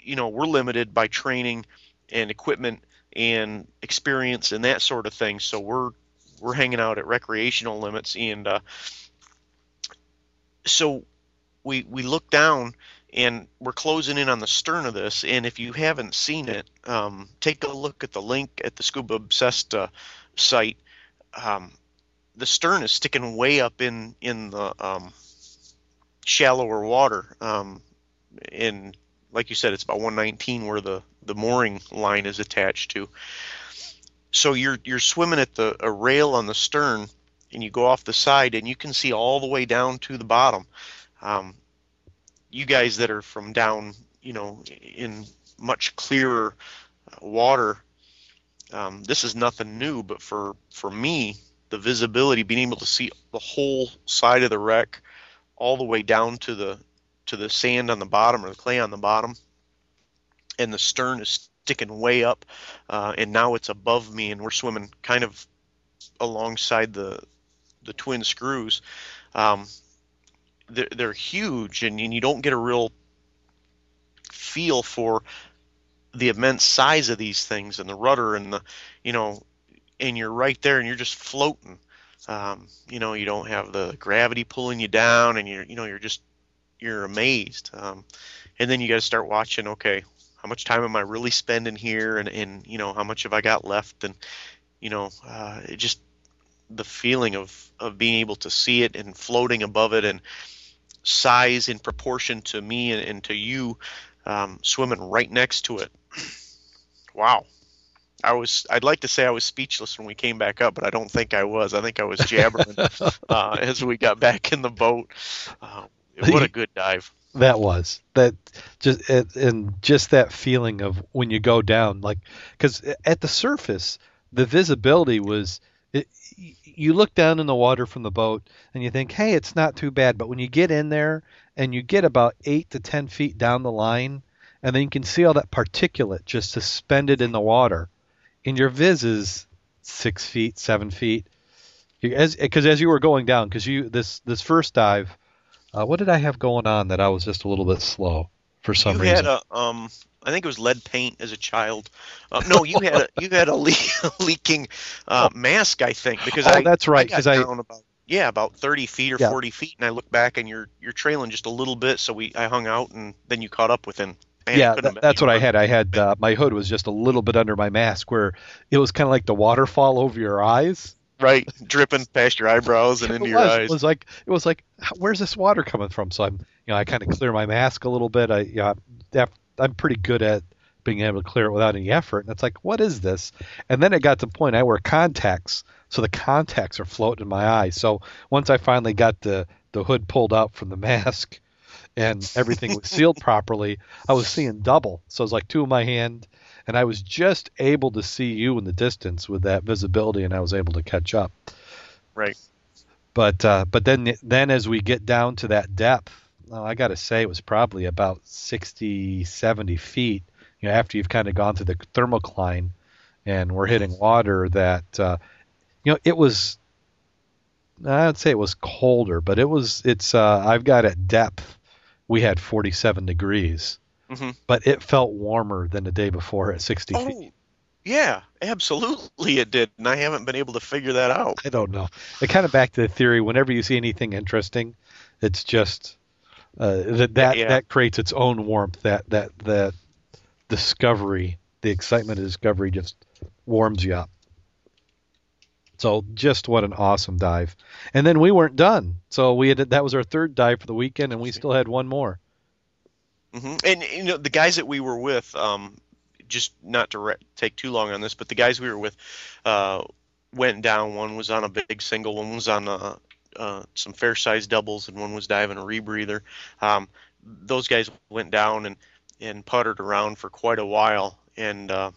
you know we're limited by training and equipment and experience and that sort of thing. So we're we're hanging out at recreational limits, and uh, so we we look down and we're closing in on the stern of this. And if you haven't seen it, um, take a look at the link at the Scuba Obsessed uh, site. Um, the stern is sticking way up in in the um, shallower water. Um, and like you said, it's about 119 where the the mooring line is attached to. So you're you're swimming at the a rail on the stern, and you go off the side, and you can see all the way down to the bottom. Um, you guys that are from down, you know, in much clearer uh, water, um, this is nothing new. But for for me, the visibility, being able to see the whole side of the wreck, all the way down to the to the sand on the bottom or the clay on the bottom, and the stern is sticking way up, uh, and now it's above me, and we're swimming kind of alongside the the twin screws. Um, they're, they're huge, and, and you don't get a real feel for the immense size of these things and the rudder and the you know and you're right there and you're just floating. Um, you know you don't have the gravity pulling you down and you're you know you're just you're amazed. Um, and then you got to start watching okay how much time am i really spending here? And and you know how much have i got left? And you know uh, it just the feeling of of being able to see it and floating above it and size in proportion to me and, and to you um, swimming right next to it [clears throat] wow I was I'd like to say I was speechless when we came back up, but I don't think I was. I think I was jabbering [laughs] uh, as we got back in the boat. Uh, what a [laughs] good dive! That was that just and just that feeling of when you go down, like because at the surface the visibility was. It, you look down in the water from the boat and you think, hey, it's not too bad. But when you get in there and you get about eight to ten feet down the line, and then you can see all that particulate just suspended in the water and your viz is six feet, seven feet. As because as you were going down, because you this this first dive, uh, what did I have going on that I was just a little bit slow for some you reason? had a um, I think it was lead paint as a child. Uh, no, you had a you had a le- [laughs] leaking uh, mask, I think, because oh, I that's right, because I, about yeah about 30 feet or Yeah. 40 feet, and I look back and you're you're trailing just a little bit, so we I hung out and then you caught up within. Man, yeah, that- that's what I had. I had uh, my hood was just a little bit under my mask, where it was kind of like the waterfall over your eyes. Right dripping past your eyebrows and [laughs] it into was. your It eyes. was like it was like, where's this water coming from? So I'm, you know, I kind of clear my mask a little bit. I, yeah, I'm pretty good at being able to clear it without any effort. And it's like, what is this? And then it got to the point I wear contacts, so the contacts are floating in my eyes. So once I finally got the the hood pulled out from the mask and everything was sealed [laughs] properly, I was seeing double. So it was like two in my hand, and I was just able to see you in the distance with that visibility, and I was able to catch up. Right. But uh, but then then as we get down to that depth, well, I got to say it was probably about 60, 70 feet. You know, after you've kind of gone through the thermocline, and we're hitting water that, uh, you know, it was. I'd say it was colder, but it was. It's. Uh, I've got at depth, we had 47 degrees, Mhm. but it felt warmer than the day before at 60 feet. Oh, yeah, absolutely it did, and I haven't been able to figure that out. I don't know. It kind of back to the theory. Whenever you see anything interesting, it's just uh, that that Yeah. that creates its own warmth. That that that discovery, the excitement of discovery, just warms you up. So just what an awesome dive! And then we weren't done. So we had that was our third dive for the weekend, and we still had one more. Hmm And you know the guys that we were with, um, just not to re- take too long on this, but the guys we were with uh, went down. One was on a big single, one was on uh uh, some fair sized doubles, and one was diving a rebreather. Um, those guys went down and and puttered around for quite a while, and uh,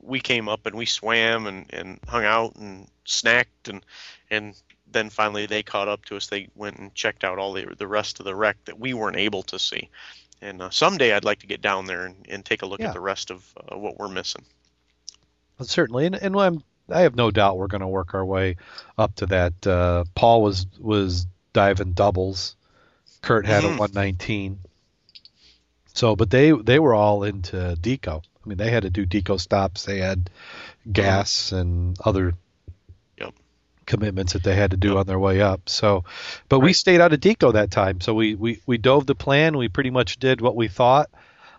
we came up and we swam and, and hung out and snacked and and then finally they caught up to us. They went and checked out all the the rest of the wreck that we weren't able to see. And uh, someday I'd like to get down there and, and take a look Yeah. at the rest of uh, what we're missing. Well, certainly, and, and I'm, I have no doubt we're going to work our way up to that. Uh, Paul was was diving doubles. Kurt had Mhm. a 119. So, but they they were all into deco. I mean, they had to do deco stops. They had gas and other. Commitments that they had to do on their way up. So, but we stayed out of deco that time. So we, we we dove the plan. We pretty much did what we thought.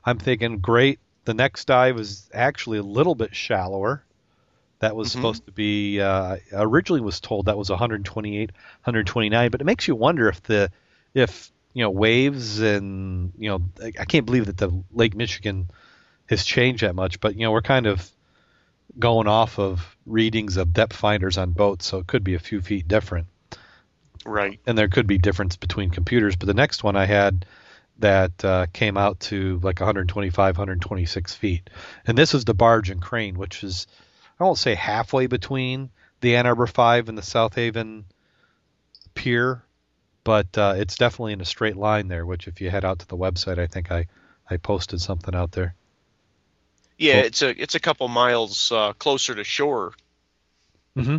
I'm thinking, great. The next dive is actually a little bit shallower. That was Mhm. supposed to be uh, originally was told that was 128, 129. But it makes you wonder if the if you know waves and you know I I can't believe that the Lake Michigan has changed that much. But you know we're kind of going off of readings of depth finders on boats, so it could be a few feet different Right. and there could be difference between computers. But the next one I had that uh, came out to like 125, 126 feet, and this is the barge and crane, which is I won't say halfway between the Ann Arbor Five and the South Haven Pier, but uh, it's definitely in a straight line there. Which if you head out to the website, I think I I posted something out there. Yeah, Well- it's a it's a couple miles uh, closer to shore Mm-hmm.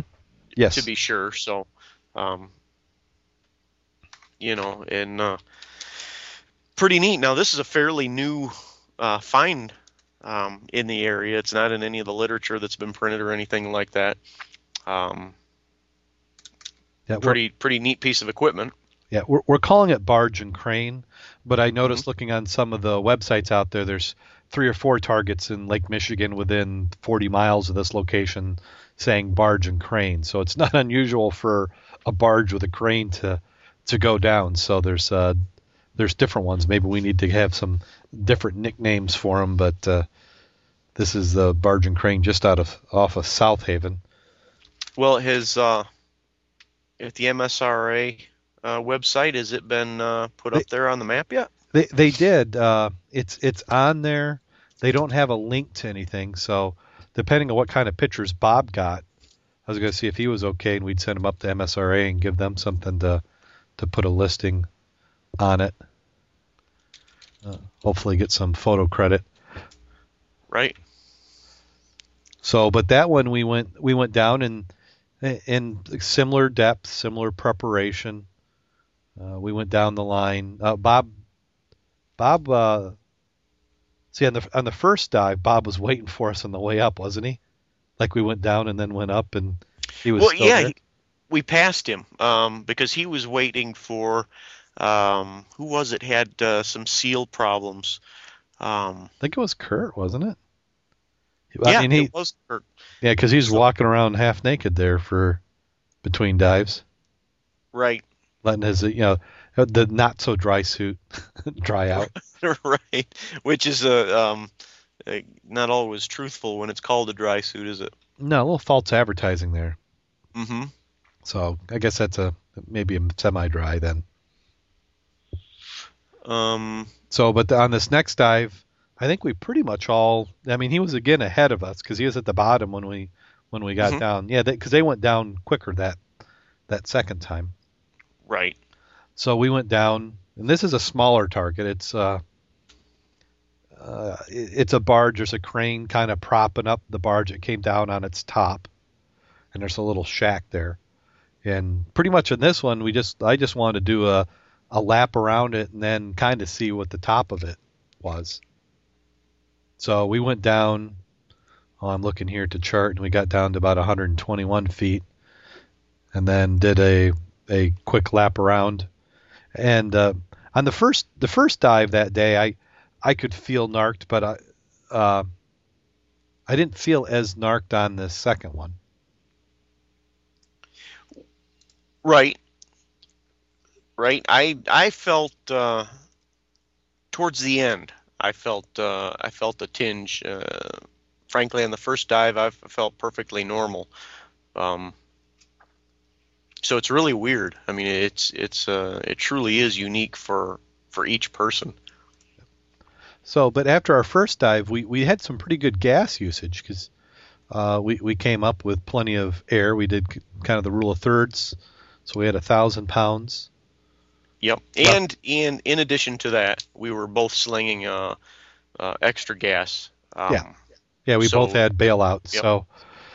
Yes. to be sure. So Um, you know, and uh, pretty neat. Now, this is a fairly new uh, find um, in the area. It's not in any of the literature that's been printed or anything like that. Um, Yeah, pretty pretty neat piece of equipment. yeah, we're, we're calling it barge and crane, but I noticed Mm-hmm. looking on some of the websites out there, there's three or four targets in Lake Michigan within 40 miles of this location saying barge and crane. So it's [laughs] not unusual for a barge with a crane to to go down. So there's uh, there's different ones. Maybe we need to have some different nicknames for them, but uh, this is the barge and crane just out of off of South Haven. Well, his uh, at the MSRA uh, website, has it been uh, put up there on the map yet? They they did. Uh, it's it's on there. They don't have a link to anything, so depending on what kind of pictures Bob got, I was going to see if he was okay, and we'd send him up to MSRA and give them something to to put a listing on it. Uh, hopefully, get some photo credit. Right. So, but that one we went we went down in in similar depth, similar preparation. Uh, we went down the line. Uh, Bob, Bob, uh, see on the on the first dive, Bob was waiting for us on the way up, wasn't he? Like we went down and then went up, and he was Well, yeah, he- we passed him um, because he was waiting for um, who was it had uh, some seal problems. Um, I think it was Kurt, wasn't it? yeah, mean, he it was Kurt. yeah, because he's So- walking around half naked there for between dives, right, letting his you know the not so dry suit [laughs] dry out. [laughs] right, which is a um, uh, not always truthful when it's called a dry suit, is it? No, a little false advertising there. Mm-hmm. So I guess that's a maybe a semi-dry then. Um, So, but on this next dive, I think we pretty much all. I mean, he was again ahead of us because he was at the bottom when we when we got Mhm. down. Yeah, because they, went down quicker that that second time. right. So we went down, and this is a smaller target. It's uh, uh, it's a barge. There's a crane kind of propping up the barge. It came down on its top, and there's a little shack there. And pretty much in this one, we just I just wanted to do a a lap around it and then kind of see what the top of it was. So we went down. Oh, I'm looking here to chart, and we got down to about 121 feet, and then did a a quick lap around. And uh, on the first the first dive that day, I I could feel narked, but I uh, I didn't feel as narked on the second one. Right. Right. I I felt uh, towards the end. I felt uh, I felt a tinge. Uh, frankly, on the first dive, I felt perfectly normal. Um, so it's really weird. I mean, it's it's uh, it truly is unique for for each person. So, but after our first dive, we, we had some pretty good gas usage because uh, we we came up with plenty of air. We did c- kind of the rule of thirds, so we had a thousand pounds. Yep. And in in addition to that, we were both slinging uh, uh, extra gas. Um, Yeah. Yeah, we So- both had bailouts. Yep. So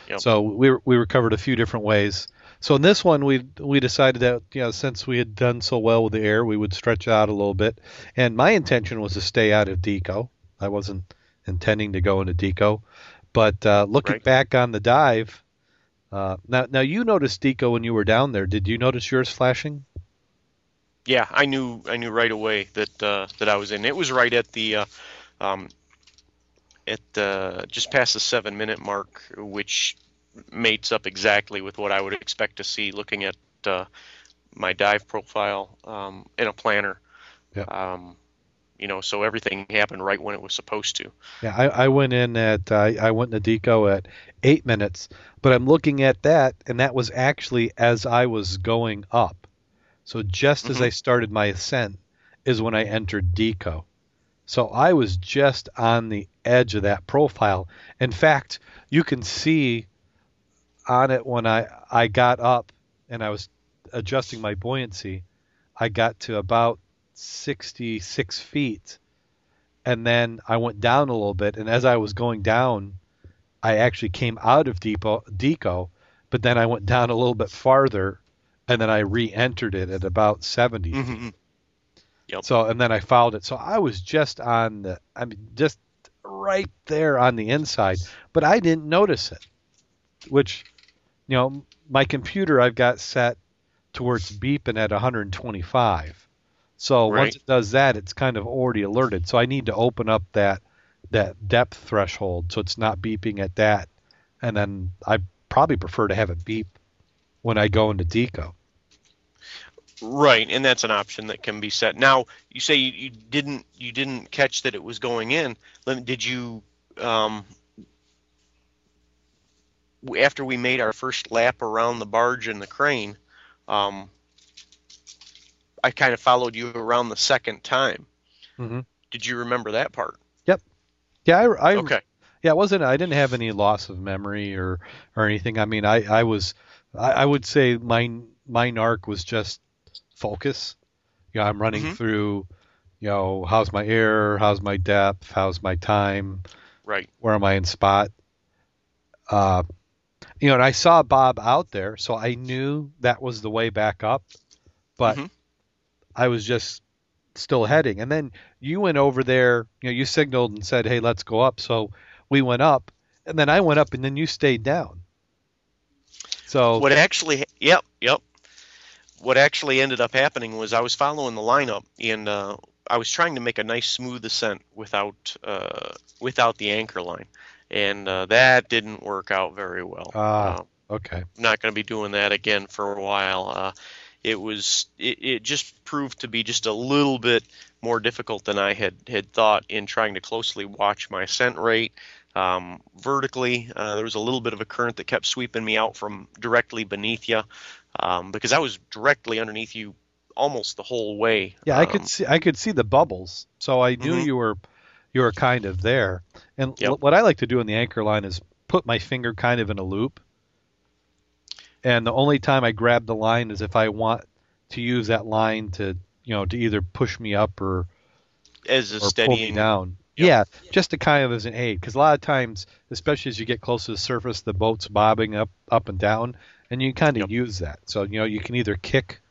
Yep. so we were, we recovered a few different ways. So in this one, we we decided that you know since we had done so well with the air, we would stretch out a little bit. And my intention was to stay out of deco. I wasn't intending to go into deco, but uh, looking Right. back on the dive, uh, now now you noticed deco when you were down there. Did you notice yours flashing? Yeah, I knew I knew right away that uh, that I was in. It was right at the uh, um, at uh, just past the seven minute mark, which mates up exactly with what I would expect to see looking at uh, my dive profile um, in a planner. Yeah. Um, you know, so everything happened right when it was supposed to. Yeah, I, I went in at I, I went into deco at eight minutes, but I'm looking at that, and that was actually as I was going up. So just as Mhm. I started my ascent is when I entered deco. So I was just on the edge of that profile. In fact, you can see on it when I I got up and I was adjusting my buoyancy, I got to about 66 feet and then I went down a little bit. And as I was going down, I actually came out of depot, deco, but then I went down a little bit farther and then I re-entered it at about 70 feet. hmm Yep. So and then I fouled it. So I was just on the I mean just right there on the inside, but I didn't notice it. Which you know, my computer I've got set towards beeping at 125. So once it does that, it's kind of already alerted. So I need to open up that that depth threshold so it's not beeping at that. And then I probably prefer to have it beep when I go into deco. Right, and that's an option that can be set. Now, you say you, you didn't you didn't catch that it was going in. Did you um, after we made our first lap around the barge and the crane, um, I kind of followed you around the second time. hmm Did you remember that part? Yep. Yeah, I, I Okay. Yeah, it wasn't. I didn't have any loss of memory or or anything. I mean, I I was. I, I would say my my narc was just focus. You know, I'm running Mhm. through. You know, how's my air? How's my depth? How's my time? Right. Where am I in spot? Uh, you know, and I saw Bob out there, so I knew that was the way back up. But Mhm. I was just still heading. And then you went over there, you know, you signaled and said, "Hey, let's go up." So we went up, and then I went up, and then you stayed down. So What actually? Yep. Yep. What actually ended up happening was I was following the lineup and uh, I was trying to make a nice smooth ascent without uh, without the anchor line, and uh, that didn't work out very well. Ah. Uh, okay, not going to be doing that again for a while. Uh, it was it, it just proved to be just a little bit more difficult than I had had thought in trying to closely watch my ascent rate. Um, vertically, uh, there was a little bit of a current that kept sweeping me out from directly beneath you, um, because I was directly underneath you almost the whole way. yeah, I Um, could see I could see the bubbles, so I knew Mhm. you were you were kind of there. And Yep. l- what I like to do in the anchor line is put my finger kind of in a loop. And the only time I grab the line is if I want to use that line to you know to either push me up or as a or pull me steadying. down. Yep. Yeah, just to kind of as an aid, because a lot of times, especially as you get close to the surface, the boat's bobbing up, up and down, and you kind of Yep. use that. So you know you can either kick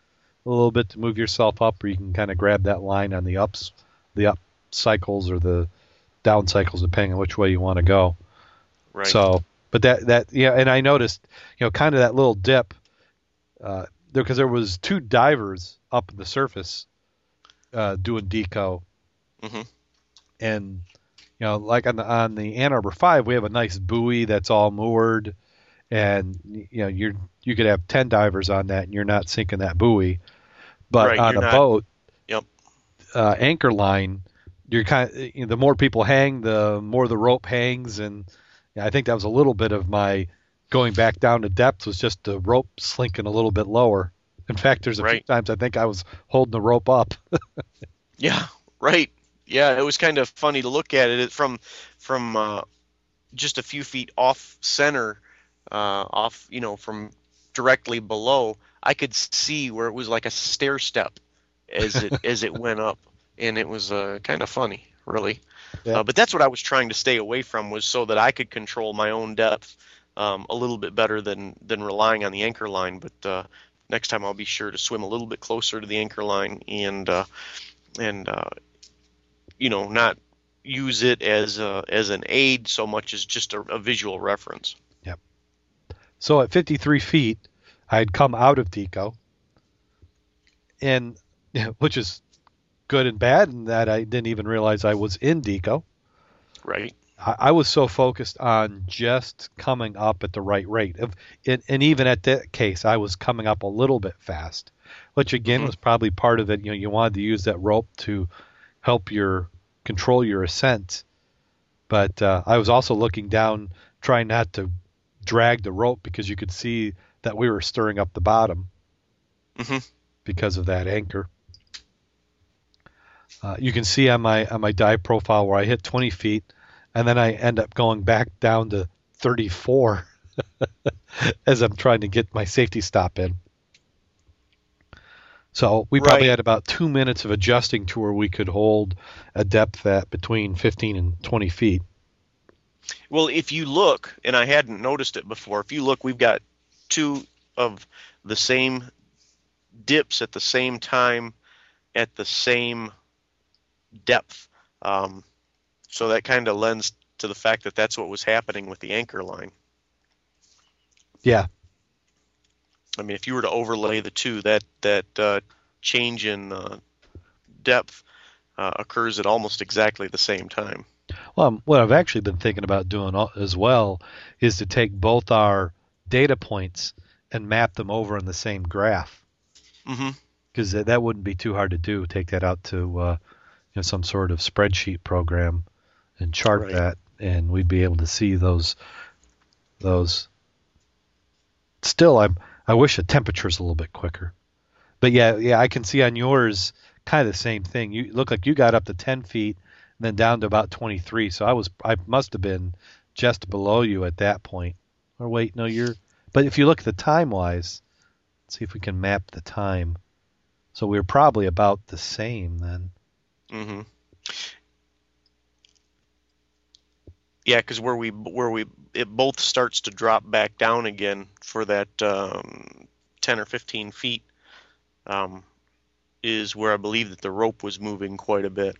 a little bit to move yourself up, or you can kind of grab that line on the ups, the up cycles or the down cycles, depending on which way you want to go. Right. So, but that that yeah, and I noticed, you know, kind of that little dip, uh, because there was two divers up at the surface, uh, doing deco, mm-hmm. and you know, like on the on the Ann Arbor Five, we have a nice buoy that's all moored, and you know, you're you could have ten divers on that, and you're not sinking that buoy, but Right, on a not- boat, Yep. uh, anchor line, you're kind of, you know, the more people hang, the more the rope hangs, and I think that was a little bit of my going back down to depth was just the rope slinking a little bit lower. In fact, there's a few times I think I was holding the rope up. [laughs] Yeah, right. Yeah, it was kind of funny to look at it It- from from uh, just a few feet off center, uh, off you know from directly below. I could see where it was like a stair step as it [laughs] as it went up, and it was uh, kind of funny, really. Yeah. Uh, but that's what I was trying to stay away from was so that I could control my own depth um, a little bit better than than relying on the anchor line. But uh, next time I'll be sure to swim a little bit closer to the anchor line and uh, and uh, you know not use it as a, as an aid so much as just a, a visual reference. Yep. So at 53 feet, I had come out of Deco, and [laughs] which is good and bad in that I didn't even realize I was in Deco. Right. I, I was so focused on just coming up at the right rate. Of, and, and even at that case, I was coming up a little bit fast, which again Mhm. was probably part of it. You know, you wanted to use that rope to help your control your ascent, but uh, I was also looking down, trying not to drag the rope because you could see that we were stirring up the bottom Mhm. because of that anchor. Uh, you can see on my on my dive profile where I hit 20 feet, and then I end up going back down to 34 [laughs] as I'm trying to get my safety stop in. So we probably Right. had about two minutes of adjusting to where we could hold a depth at between 15 and 20 feet. Well, if you look, and I hadn't noticed it before, if you look, we've got two of the same dips at the same time at the same depth. Um, so that kind of lends to the fact that that's what was happening with the anchor line. Yeah. I mean, if you were to overlay the two, that that uh, change in uh, depth uh, occurs at almost exactly the same time. Well, um, what I've actually been thinking about doing as well is to take both our data points and map them over in the same graph. Because mm-hmm. that wouldn't be too hard to do. Take that out to uh, know some sort of spreadsheet program and chart Right. that, and we'd be able to see those those. Still, I'm I wish the temperature's a little bit quicker, but yeah, yeah, I can see on yours kind of the same thing. You look like you got up to 10 feet and then down to about 23. So I was I must have been just below you at that point. Or wait, no, you're. But if you look at the time wise, see if we can map the time. So we are probably about the same then. Hmm Yeah, because where we where we it both starts to drop back down again for that um, ten or fifteen feet um, is where I believe that the rope was moving quite a bit.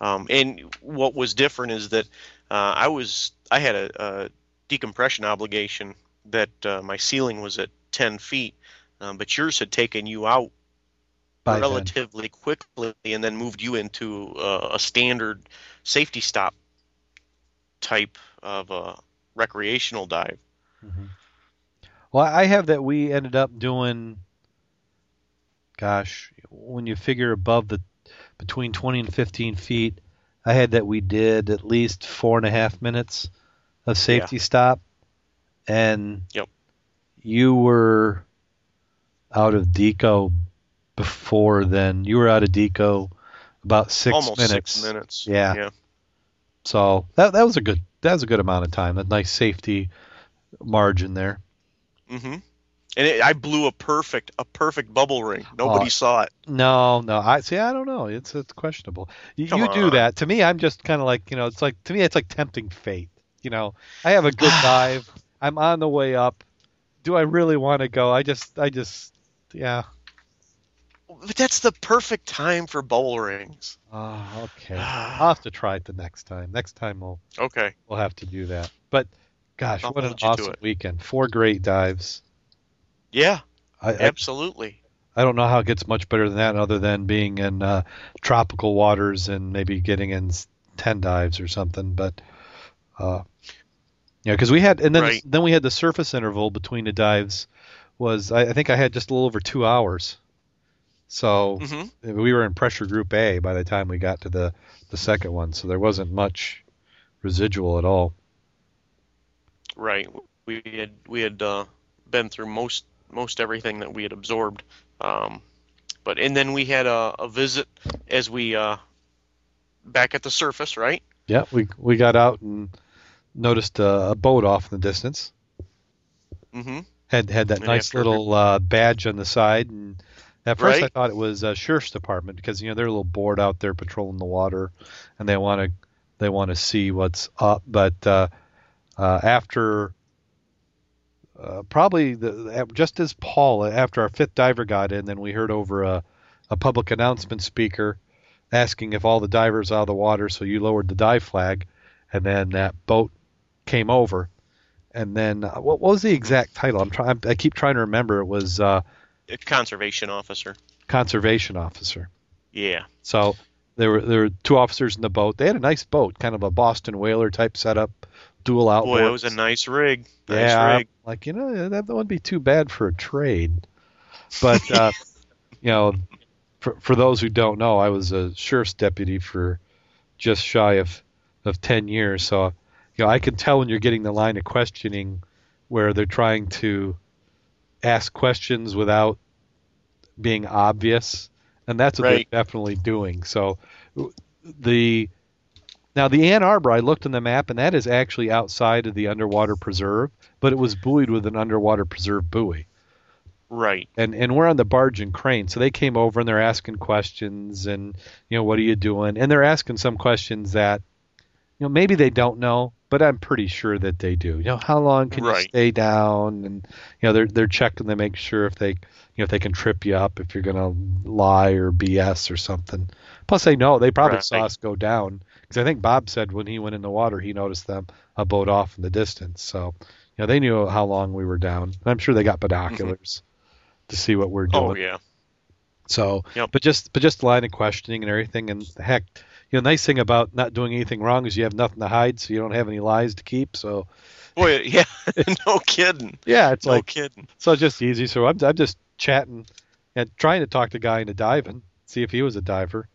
Um, and what was different is that uh, I was I had a, a decompression obligation that uh, my ceiling was at ten feet, um, but yours had taken you out By then. relatively quickly and then moved you into uh, a standard safety stop type of a recreational dive. Mhm. Well, I have that we ended up doing. Gosh, when you figure above the between 20 and 15 feet, I had that we did at least four and a half minutes of safety stop, and Yep. you were out of deco before then. You were out of deco about six Almost minutes. six minutes. Yeah. Yeah. So that that was a good that was a good amount of time. A nice safety margin there. hmm And it, I blew a perfect a perfect bubble ring. Nobody Oh. saw it. No, no. I see. I don't know. It's it's questionable. You, you do that to me. I'm just kind of like you know. It's like to me, it's like tempting fate. You know, I have a good [sighs] dive. I'm on the way up. Do I really want to go? I just, I just, yeah. But that's the perfect time for bowl rings. Oh, okay. I'll have to try it the next time. Next time we'll Okay. we'll have to do that. But gosh, I'll what an hold you to awesome weekend! Four great dives. Yeah. I, I Absolutely. I don't know how it gets much better than that, other than being in uh, tropical waters and maybe getting in ten dives or something. But uh, yeah, because we had, and then Right. then we had the surface interval between the dives was I, I think I had just a little over two hours. So hmm we were in pressure group A by the time we got to the the second one, so there wasn't much residual at all. Right. We had we had uh, been through most most everything that we had absorbed. Um, but and then we had a, a visit as we uh, back at the surface, right? Yeah, we we got out and noticed a, a boat off in the distance. Mm-hmm. had had that And nice little uh, badge on the side, and at first I thought it was a sheriff's department because you know they're a little bored out there patrolling the water, and they want to they want to see what's up. But uh, uh, after uh, probably the, just as Paul after our fifth diver got in, then we heard over a, a public announcement speaker asking if all the divers out of the water, so you lowered the dive flag, and then that boat came over and then uh, what, what was the exact title? I'm trying. I keep trying to remember. It was uh, A conservation officer. conservation officer. Yeah. So there were there were two officers in the boat. They had a nice boat, kind of a Boston whaler type setup, dual outboards. Boy, that was a nice rig. Nice yeah, rig. like you know that wouldn't be too bad for a trade. But uh, [laughs] you know, for for those who don't know, I was a sheriff's deputy for just shy of of ten years. So you know, I can tell when you're getting the line of questioning where they're trying to ask questions without being obvious, and that's what Right. they're definitely doing. So the now the Ann Arbor, I looked on the map, and that is actually outside of the underwater preserve, but it was buoyed with an underwater preserve buoy. Right. And and we're on the barge and crane, so they came over and they're asking questions, and you know what are you doing? And they're asking some questions that you know, maybe they don't know, but I'm pretty sure that they do. You know, how long can you stay down, and you know, they're they're checking to make sure if they, you know, if they can trip you up if you're gonna lie or BS or something. Plus, they know they probably Right. saw us go down because I think Bob said when he went in the water he noticed them a boat off in the distance. So, you know, they knew how long we were down. And I'm sure they got mm-hmm. binoculars to see what we're oh, doing. Oh yeah. So, Yep. but just but just the line of questioning and everything, and heck, you know, nice thing about not doing anything wrong is you have nothing to hide, so you don't have any lies to keep. So, Boy, yeah. [laughs] [laughs] no kidding. yeah, it's No like kidding. so it's just easy. So I'm I'm just chatting and trying to talk the guy into diving, see if he was a diver.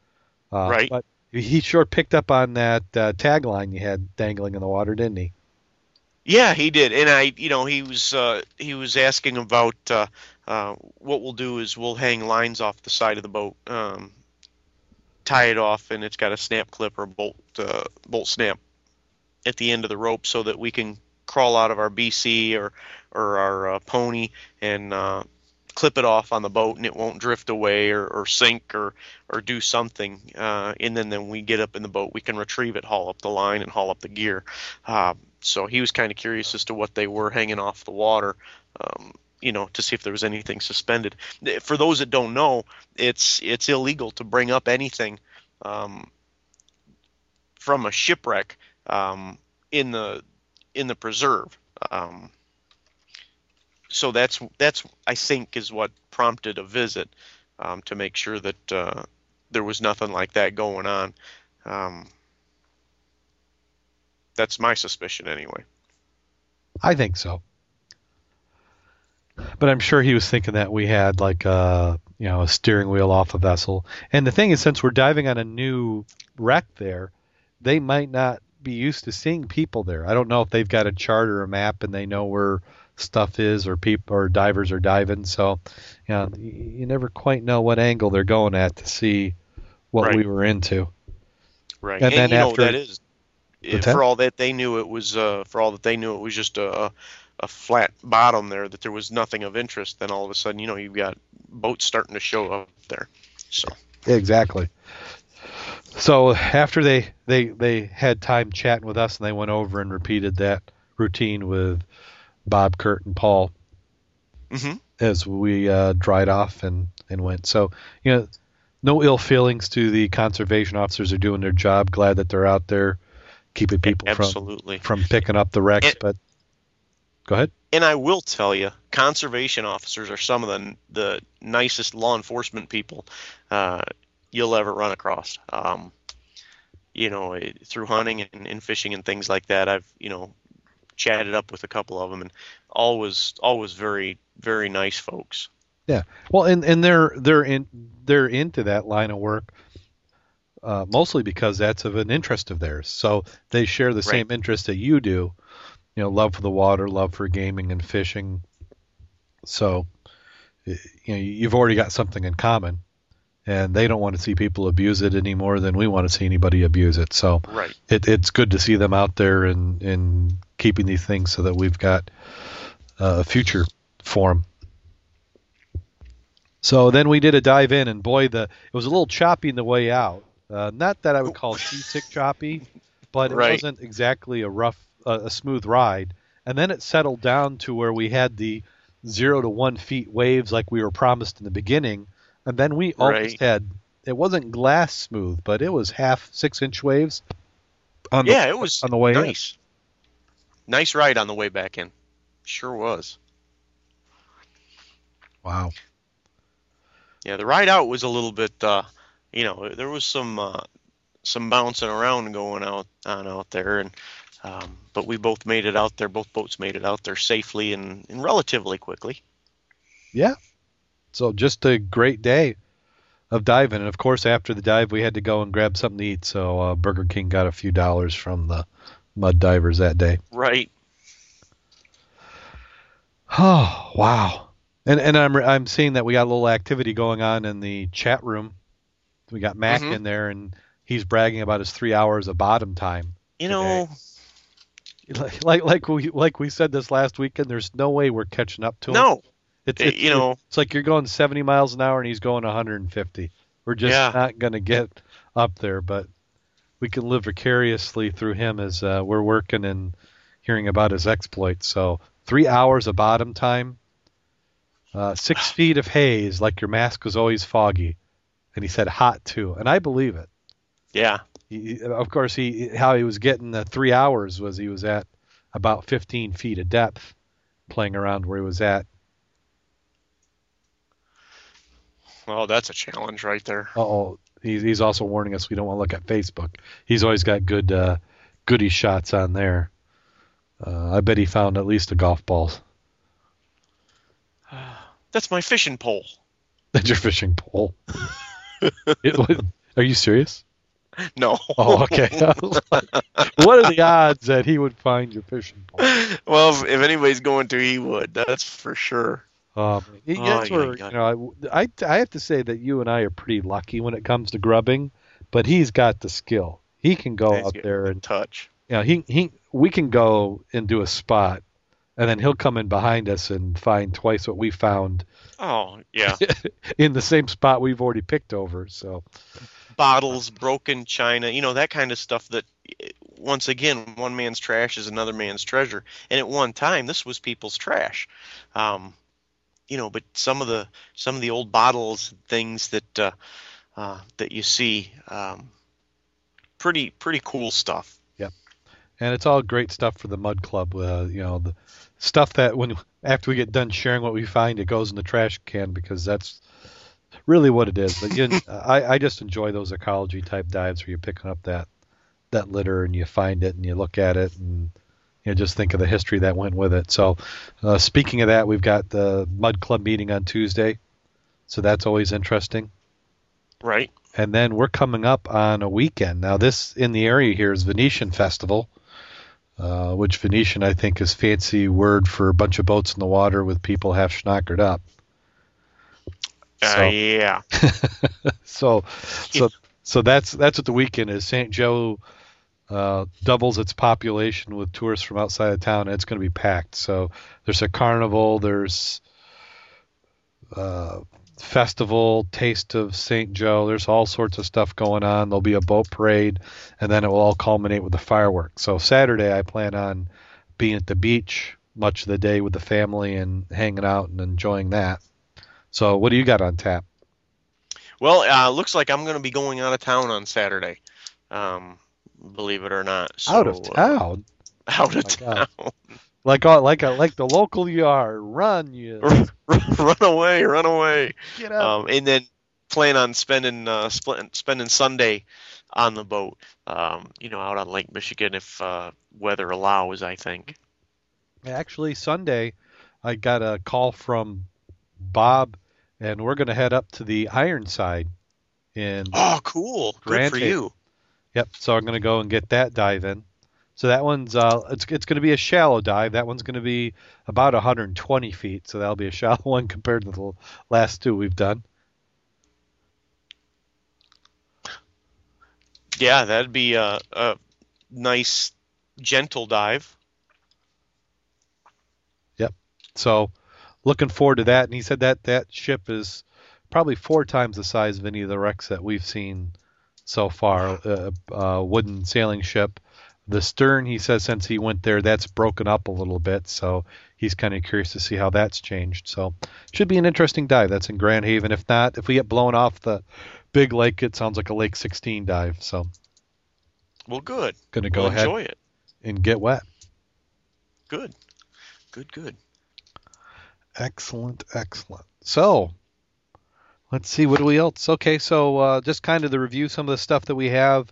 Uh, Right. But he sure picked up on that uh, tagline you had dangling in the water, didn't he? Yeah, he did, and I, you know, he was uh, he was asking about uh, uh, what we'll do is we'll hang lines off the side of the boat, um, tie it off, and it's got a snap clip or bolt uh, bolt snap at the end of the rope, so that we can crawl out of our BC or or our uh, pony and uh, clip it off on the boat, and it won't drift away or, or sink or or do something. Uh, and then then we get up in the boat, we can retrieve it, haul up the line, and haul up the gear. Uh, so he was kind of curious as to what they were hanging off the water, um, you know, to see if there was anything suspended. For those that don't know, it's it's illegal to bring up anything um, from a shipwreck um, in the in the preserve. Um, so that's that's I think is what prompted a visit um, to make sure that uh, there was nothing like that going on. Um, that's my suspicion anyway. I think so. But I'm sure he was thinking that we had like a you know a steering wheel off a vessel. And the thing is, since we're diving on a new wreck there, they might not be used to seeing people there. I don't know if they've got a chart or a map and they know where stuff is or people or divers are diving. So, you know, you never quite know what angle they're going at to see what Right. we were into. Right. And then you know after- that is for all that they knew it was uh, for all that they knew it was just a a flat bottom there that there was nothing of interest. Then all of a sudden, you know, you've got boats starting to show up there. So Exactly. So after they, they they had time chatting with us, and they went over and repeated that routine with Bob, Kurt, and Paul hmm as we uh, dried off and and went. So you know, no ill feelings to the conservation officers are doing their job. Glad that they're out there keeping people from absolutely. from picking up the wrecks. And- but go ahead. And I will tell you, conservation officers are some of the the nicest law enforcement people uh, you'll ever run across. Um, you know, eh, through hunting and, and fishing and things like that, I've you know chatted up with a couple of them, and always always very very nice folks. Yeah, well, and and they're they're in they're into that line of work uh, mostly because that's of an interest of theirs. So they share the same interest that you do. You know, love for the water, love for gaming and fishing. So, you know, you've already got something in common, and they don't want to see people abuse it any more than we want to see anybody abuse it. So Right. it, it's good to see them out there and and keeping these things so that we've got a future for them. So then we did a dive in, and boy, the it was a little choppy in the way out. Uh, not that I would call seasick choppy, but it Right. wasn't exactly a rough, uh, a smooth ride. And then it settled down to where we had the zero to one feet waves like we were promised in the beginning, and then we almost had. It wasn't glass smooth, but it was half six inch waves. On the, Yeah, it was on the way in. nice. Nice ride on the way back in. Sure was. Wow. Yeah, the ride out was a little bit, uh, you know, there was some uh, some bouncing around going out on out there, and um, but we both made it out there. Both boats made it out there safely and, and relatively quickly. Yeah. So just a great day of diving, and of course after the dive we had to go and grab something to eat. So uh, Burger King got a few dollars from the mud divers that day. Right. Oh [sighs] wow! And and I'm I'm seeing that we got a little activity going on in the chat room. We got Mac Mhm. in there, and he's bragging about his three hours of bottom time. You know, Like like like we like we said this last weekend. There's no way we're catching up to him. no, It's, Uh, it's you know- it's like you're going 70 miles an hour and he's going 150. We're just Yeah. not going to get up there. But we can live vicariously through him as uh, we're working and hearing about his exploits. So three hours of bottom time, uh, six [sighs] feet of haze, like your mask was always foggy, and he said hot too, and I believe it. Yeah. He, of course, he how he was getting the three hours was he was at about 15 feet of depth, playing around where he was at. Well, that's a challenge right there. Oh, he's, he's also warning us we don't want to look at Facebook. He's always got good uh, goodie shots on there. Uh, I bet he found at least a golf ball. [sighs] That's my fishing pole. [laughs] That's your fishing pole. [laughs] it was, are you serious? No. Oh, okay. [laughs] what are the odds that he would find your fishing pole? Well, if, if anybody's going to, he would. That's for sure. Um, Oh, that's where yeah. you know I, I I have to say that you and I are pretty lucky when it comes to grubbing, but he's got the skill. He can go He's out there and Touch. you know, he he we can go and do a spot, and then he'll come in behind us and find twice what we found Oh, yeah. [laughs] in the same spot we've already picked over. So Bottles, broken china, you know, that kind of stuff that, eh, once again, one man's trash is another man's treasure. And at one time, this was people's trash. Um, you know, but some of the some of the old bottles, and things that uh, uh, that you see, um, pretty pretty cool stuff. Yeah. And it's all great stuff for the Mud Club. Uh, you know, the stuff that when after we get done sharing what we find, it goes in the trash can because that's really what it is. But you, [laughs] I, I just enjoy those ecology type dives where you're picking up that that litter and you find it and you look at it and you know, just think of the history that went with it. So, uh, speaking of that, we've got the Mud Club meeting on Tuesday, so that's always interesting. Right. And then we're coming up on a weekend. Now, this in the area here is Venetian Festival, uh, which Venetian I think is fancy word for a bunch of boats in the water with people half schnockered up. Uh, yeah. [laughs] so, so, so that's that's what the weekend is. St. Joe uh, doubles its population with tourists from outside of town, and it's going to be packed. So there's a carnival, there's uh, festival, taste of St. Joe. There's all sorts of stuff going on. There'll be a boat parade, and then it will all culminate with the fireworks. So Saturday, I plan on being at the beach much of the day with the family and hanging out and enjoying that. So what do you got on tap? Well, uh, looks like I'm going to be going out of town on Saturday. Um, believe it or not. So, out of uh, town. [laughs] out of Oh God. town. Like uh, like a, like the local you are. Run you. [laughs] run away, run away. Get out. Um, and then plan on spending uh, split, spending Sunday on the boat. Um, you know, out on Lake Michigan if uh, weather allows. I think. Actually, Sunday, I got a call from Bob, and we're going to head up to the Ironside. In Oh, cool. Good for you. Yep, so I'm going to go and get that dive in. So that one's uh, it's it's going to be a shallow dive. That one's going to be about 120 feet. So that'll be a [laughs] shallow one compared to the last two we've done. Yeah, that'd be a, a nice, gentle dive. Yep. So looking forward to that. And he said that that ship is probably four times the size of any of the wrecks that we've seen so far. Uh, uh, wooden sailing ship. The stern, he says, since he went there, that's broken up a little bit. So he's kind of curious to see how that's changed. So should be an interesting dive. That's in Grand Haven. If not, if we get blown off the big lake, it sounds like a Lake 16 dive. So Well, good. to go We'll ahead enjoy it. and get wet. Good. Good. Good. Excellent, excellent. So, let's see what do we else. Okay, so uh, just kind of the review some of the stuff that we have.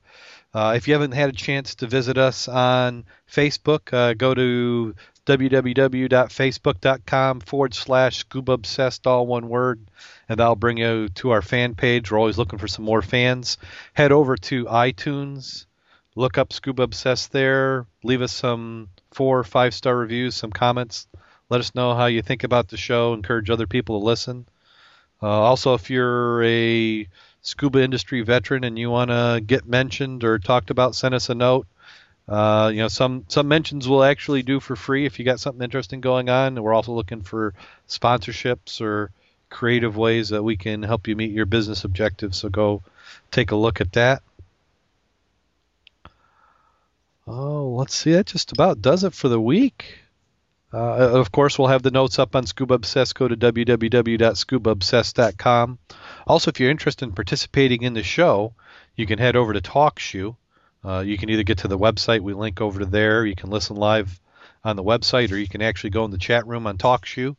Uh, if you haven't had a chance to visit us on Facebook, uh, go to www.facebook.com forward slash scuba obsessed, all one word, and that'll bring you to our fan page. We're always looking for some more fans. Head over to iTunes, look up Scuba Obsessed there, leave us some four or five star reviews, some comments. Let us know how you think about the show. Encourage other people to listen. Uh, also, if you're a scuba industry veteran and you want to get mentioned or talked about, send us a note. Uh, you know, some some mentions we'll actually do for free if you got something interesting going on. We're also looking for sponsorships or creative ways that we can help you meet your business objectives. So go take a look at that. Oh, let's see. That just about does it for the week. Uh, of course, we'll have the notes up on Scuba Obsessed. Go to www.scubaobsessed.com. Also, if you're interested in participating in the show, you can head over to TalkShoe. Uh, you can either get to the website, we link over to there. You can listen live on the website, or you can actually go in the chat room on TalkShoe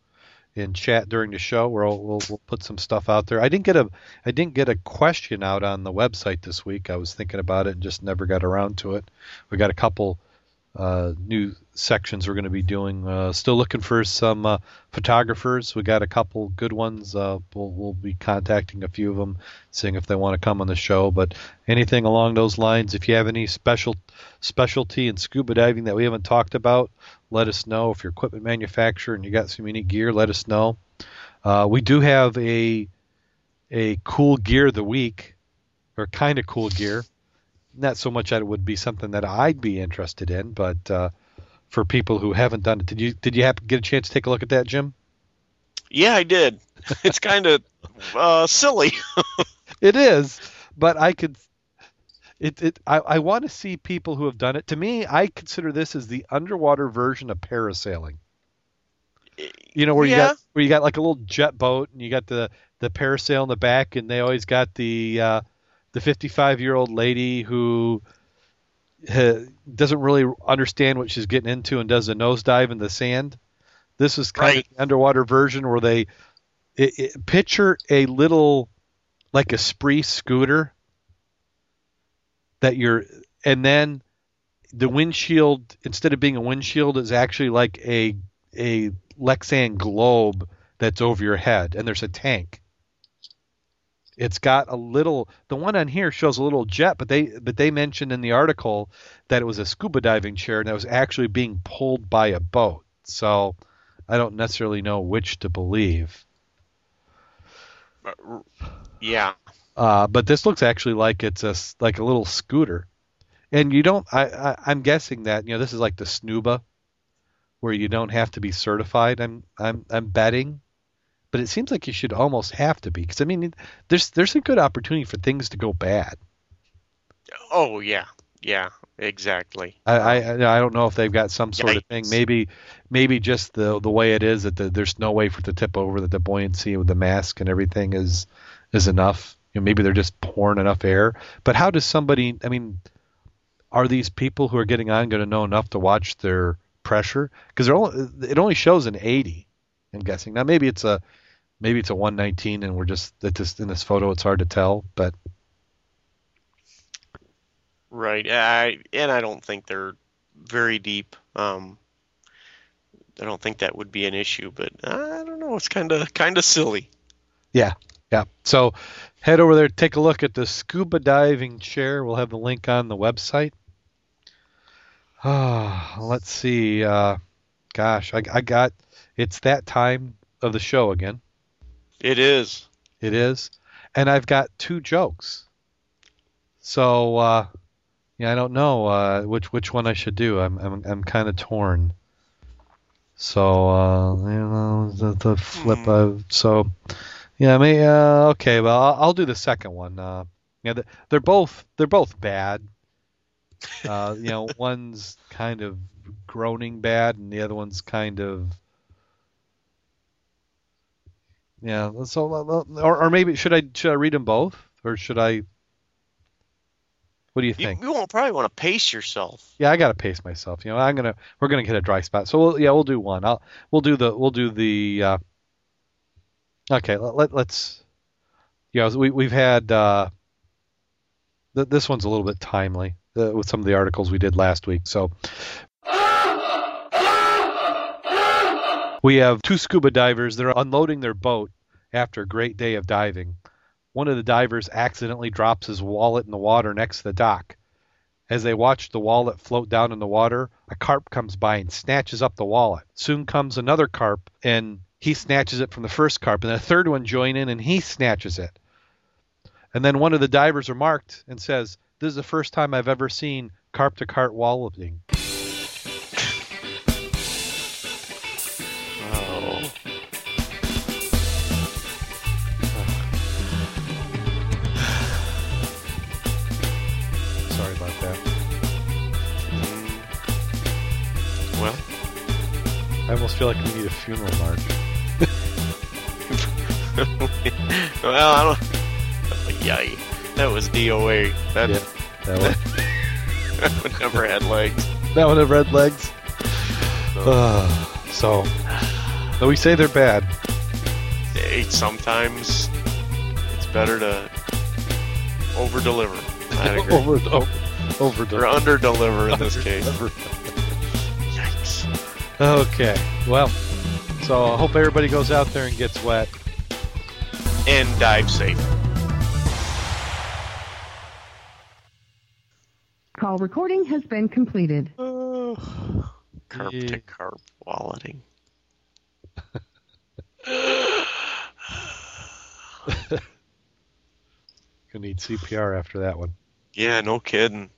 and chat during the show. Where we'll, we'll, we'll put some stuff out there. I didn't get a I didn't get a question out on the website this week. I was thinking about it and just never got around to it. We got a couple uh, new sections we're going to be doing. Uh, still looking for some uh, photographers. We got a couple good ones. Uh, we'll, we'll be contacting a few of them, seeing if they want to come on the show. But anything along those lines, if you have any special specialty in scuba diving that we haven't talked about, let us know. If you're equipment manufacturer and you got some unique gear, let us know. Uh, we do have a a cool gear of the week, or kind of cool gear not so much that it would be something that I'd be interested in, but uh, for people who haven't done it, did you did you have get a chance to take a look at that, Jim? Yeah, I did. [laughs] It's kind of uh, silly. [laughs] it is, but I could. It, it I, I want to see people who have done it. To me, I consider this as the underwater version of parasailing. You know where you got where you got like a little jet boat and you got the the parasail in the back, and they always got the uh, the 55 year old lady who doesn't really understand what she's getting into and does a nosedive in the sand. This is kind right. of the underwater version where they it, it, picture a little like a spree scooter that you're and then the windshield instead of being a windshield is actually like a a Lexan globe that's over your head and there's a tank it's got a little. The one on here shows a little jet, but they but they mentioned in the article that it was a scuba diving chair and that was actually being pulled by a boat. So I don't necessarily know which to believe. Yeah. Uh, but this looks actually like it's a like a little scooter, and you don't. I, I I'm guessing that you know this is like the Snuba, where you don't have to be certified. I'm I'm I'm betting but it seems like you should almost have to be because I mean, there's there's a good opportunity for things to go bad. Oh yeah, yeah, exactly. I I, I don't know if they've got some sort Yikes. of thing. Maybe maybe just the the way it is that the, there's no way for it to tip over that the buoyancy with the mask and everything is is enough. You know, maybe they're just pouring enough air. But how does somebody? I mean, are these people who are getting on going to know enough to watch their pressure? Because it only shows an 80. I'm guessing. Now. Maybe it's a maybe it's a 119 and we're just that just in this photo it's hard to tell but right. I, and i don't think they're very deep. Um, i don't think that would be an issue but i don't know. It's kind of kind of silly. Yeah. Yeah. So head over there take a look at the scuba diving chair. We'll have the link on the website. Ah [sighs] let's see uh, gosh I, I got it's that time of the show again it is. It is. And I've got two jokes. So uh, yeah, I don't know uh, which which one I should do. I'm I'm I'm kind of torn. So uh, you know the, the flip. Mm. so yeah, I mean, uh, okay, well I'll, I'll, do the second one. Uh, yeah, they're both they're both bad. Uh, you know, [laughs] one's kind of groaning bad, and the other one's kind of yeah. So, or, or maybe should I should I read them both, or should I? What do you think? You, you won't probably want to pace yourself. Yeah, I got to pace myself. You know, I'm gonna we're gonna hit a dry spot. So we'll, yeah, we'll do one. I'll we'll do the we'll do the. Uh, okay, let, let let's. Yeah, we we've had. Uh, th- this one's a little bit timely uh, with some of the articles we did last week. So We have two scuba divers. They're unloading their boat after a great day of diving. One of the divers accidentally drops his wallet in the water next to the dock. As they watch the wallet float down in the water, a carp comes by and snatches up the wallet. Soon comes another carp and he snatches it from the first carp, and a third one joins in and he snatches it. And then one of the divers remarked and says, "This is the first time I've ever seen carp to carp walleting." Almost feel like we need a funeral march. [laughs] well, I don't. Yay! That was DOA. That, Yeah, that one. [laughs] that one never had legs. that one had red legs. Uh, [sighs] so, though we say they're bad, sometimes it's better to over deliver. I [laughs] agree. over over over or under deliver in this case. Yikes. Okay, well, so I hope everybody goes out there and gets wet. And dive safe. Call recording has been completed. Oh, Carp Yeah. to carp walleting. [laughs] Gonna need CPR after that one. Yeah, no kidding.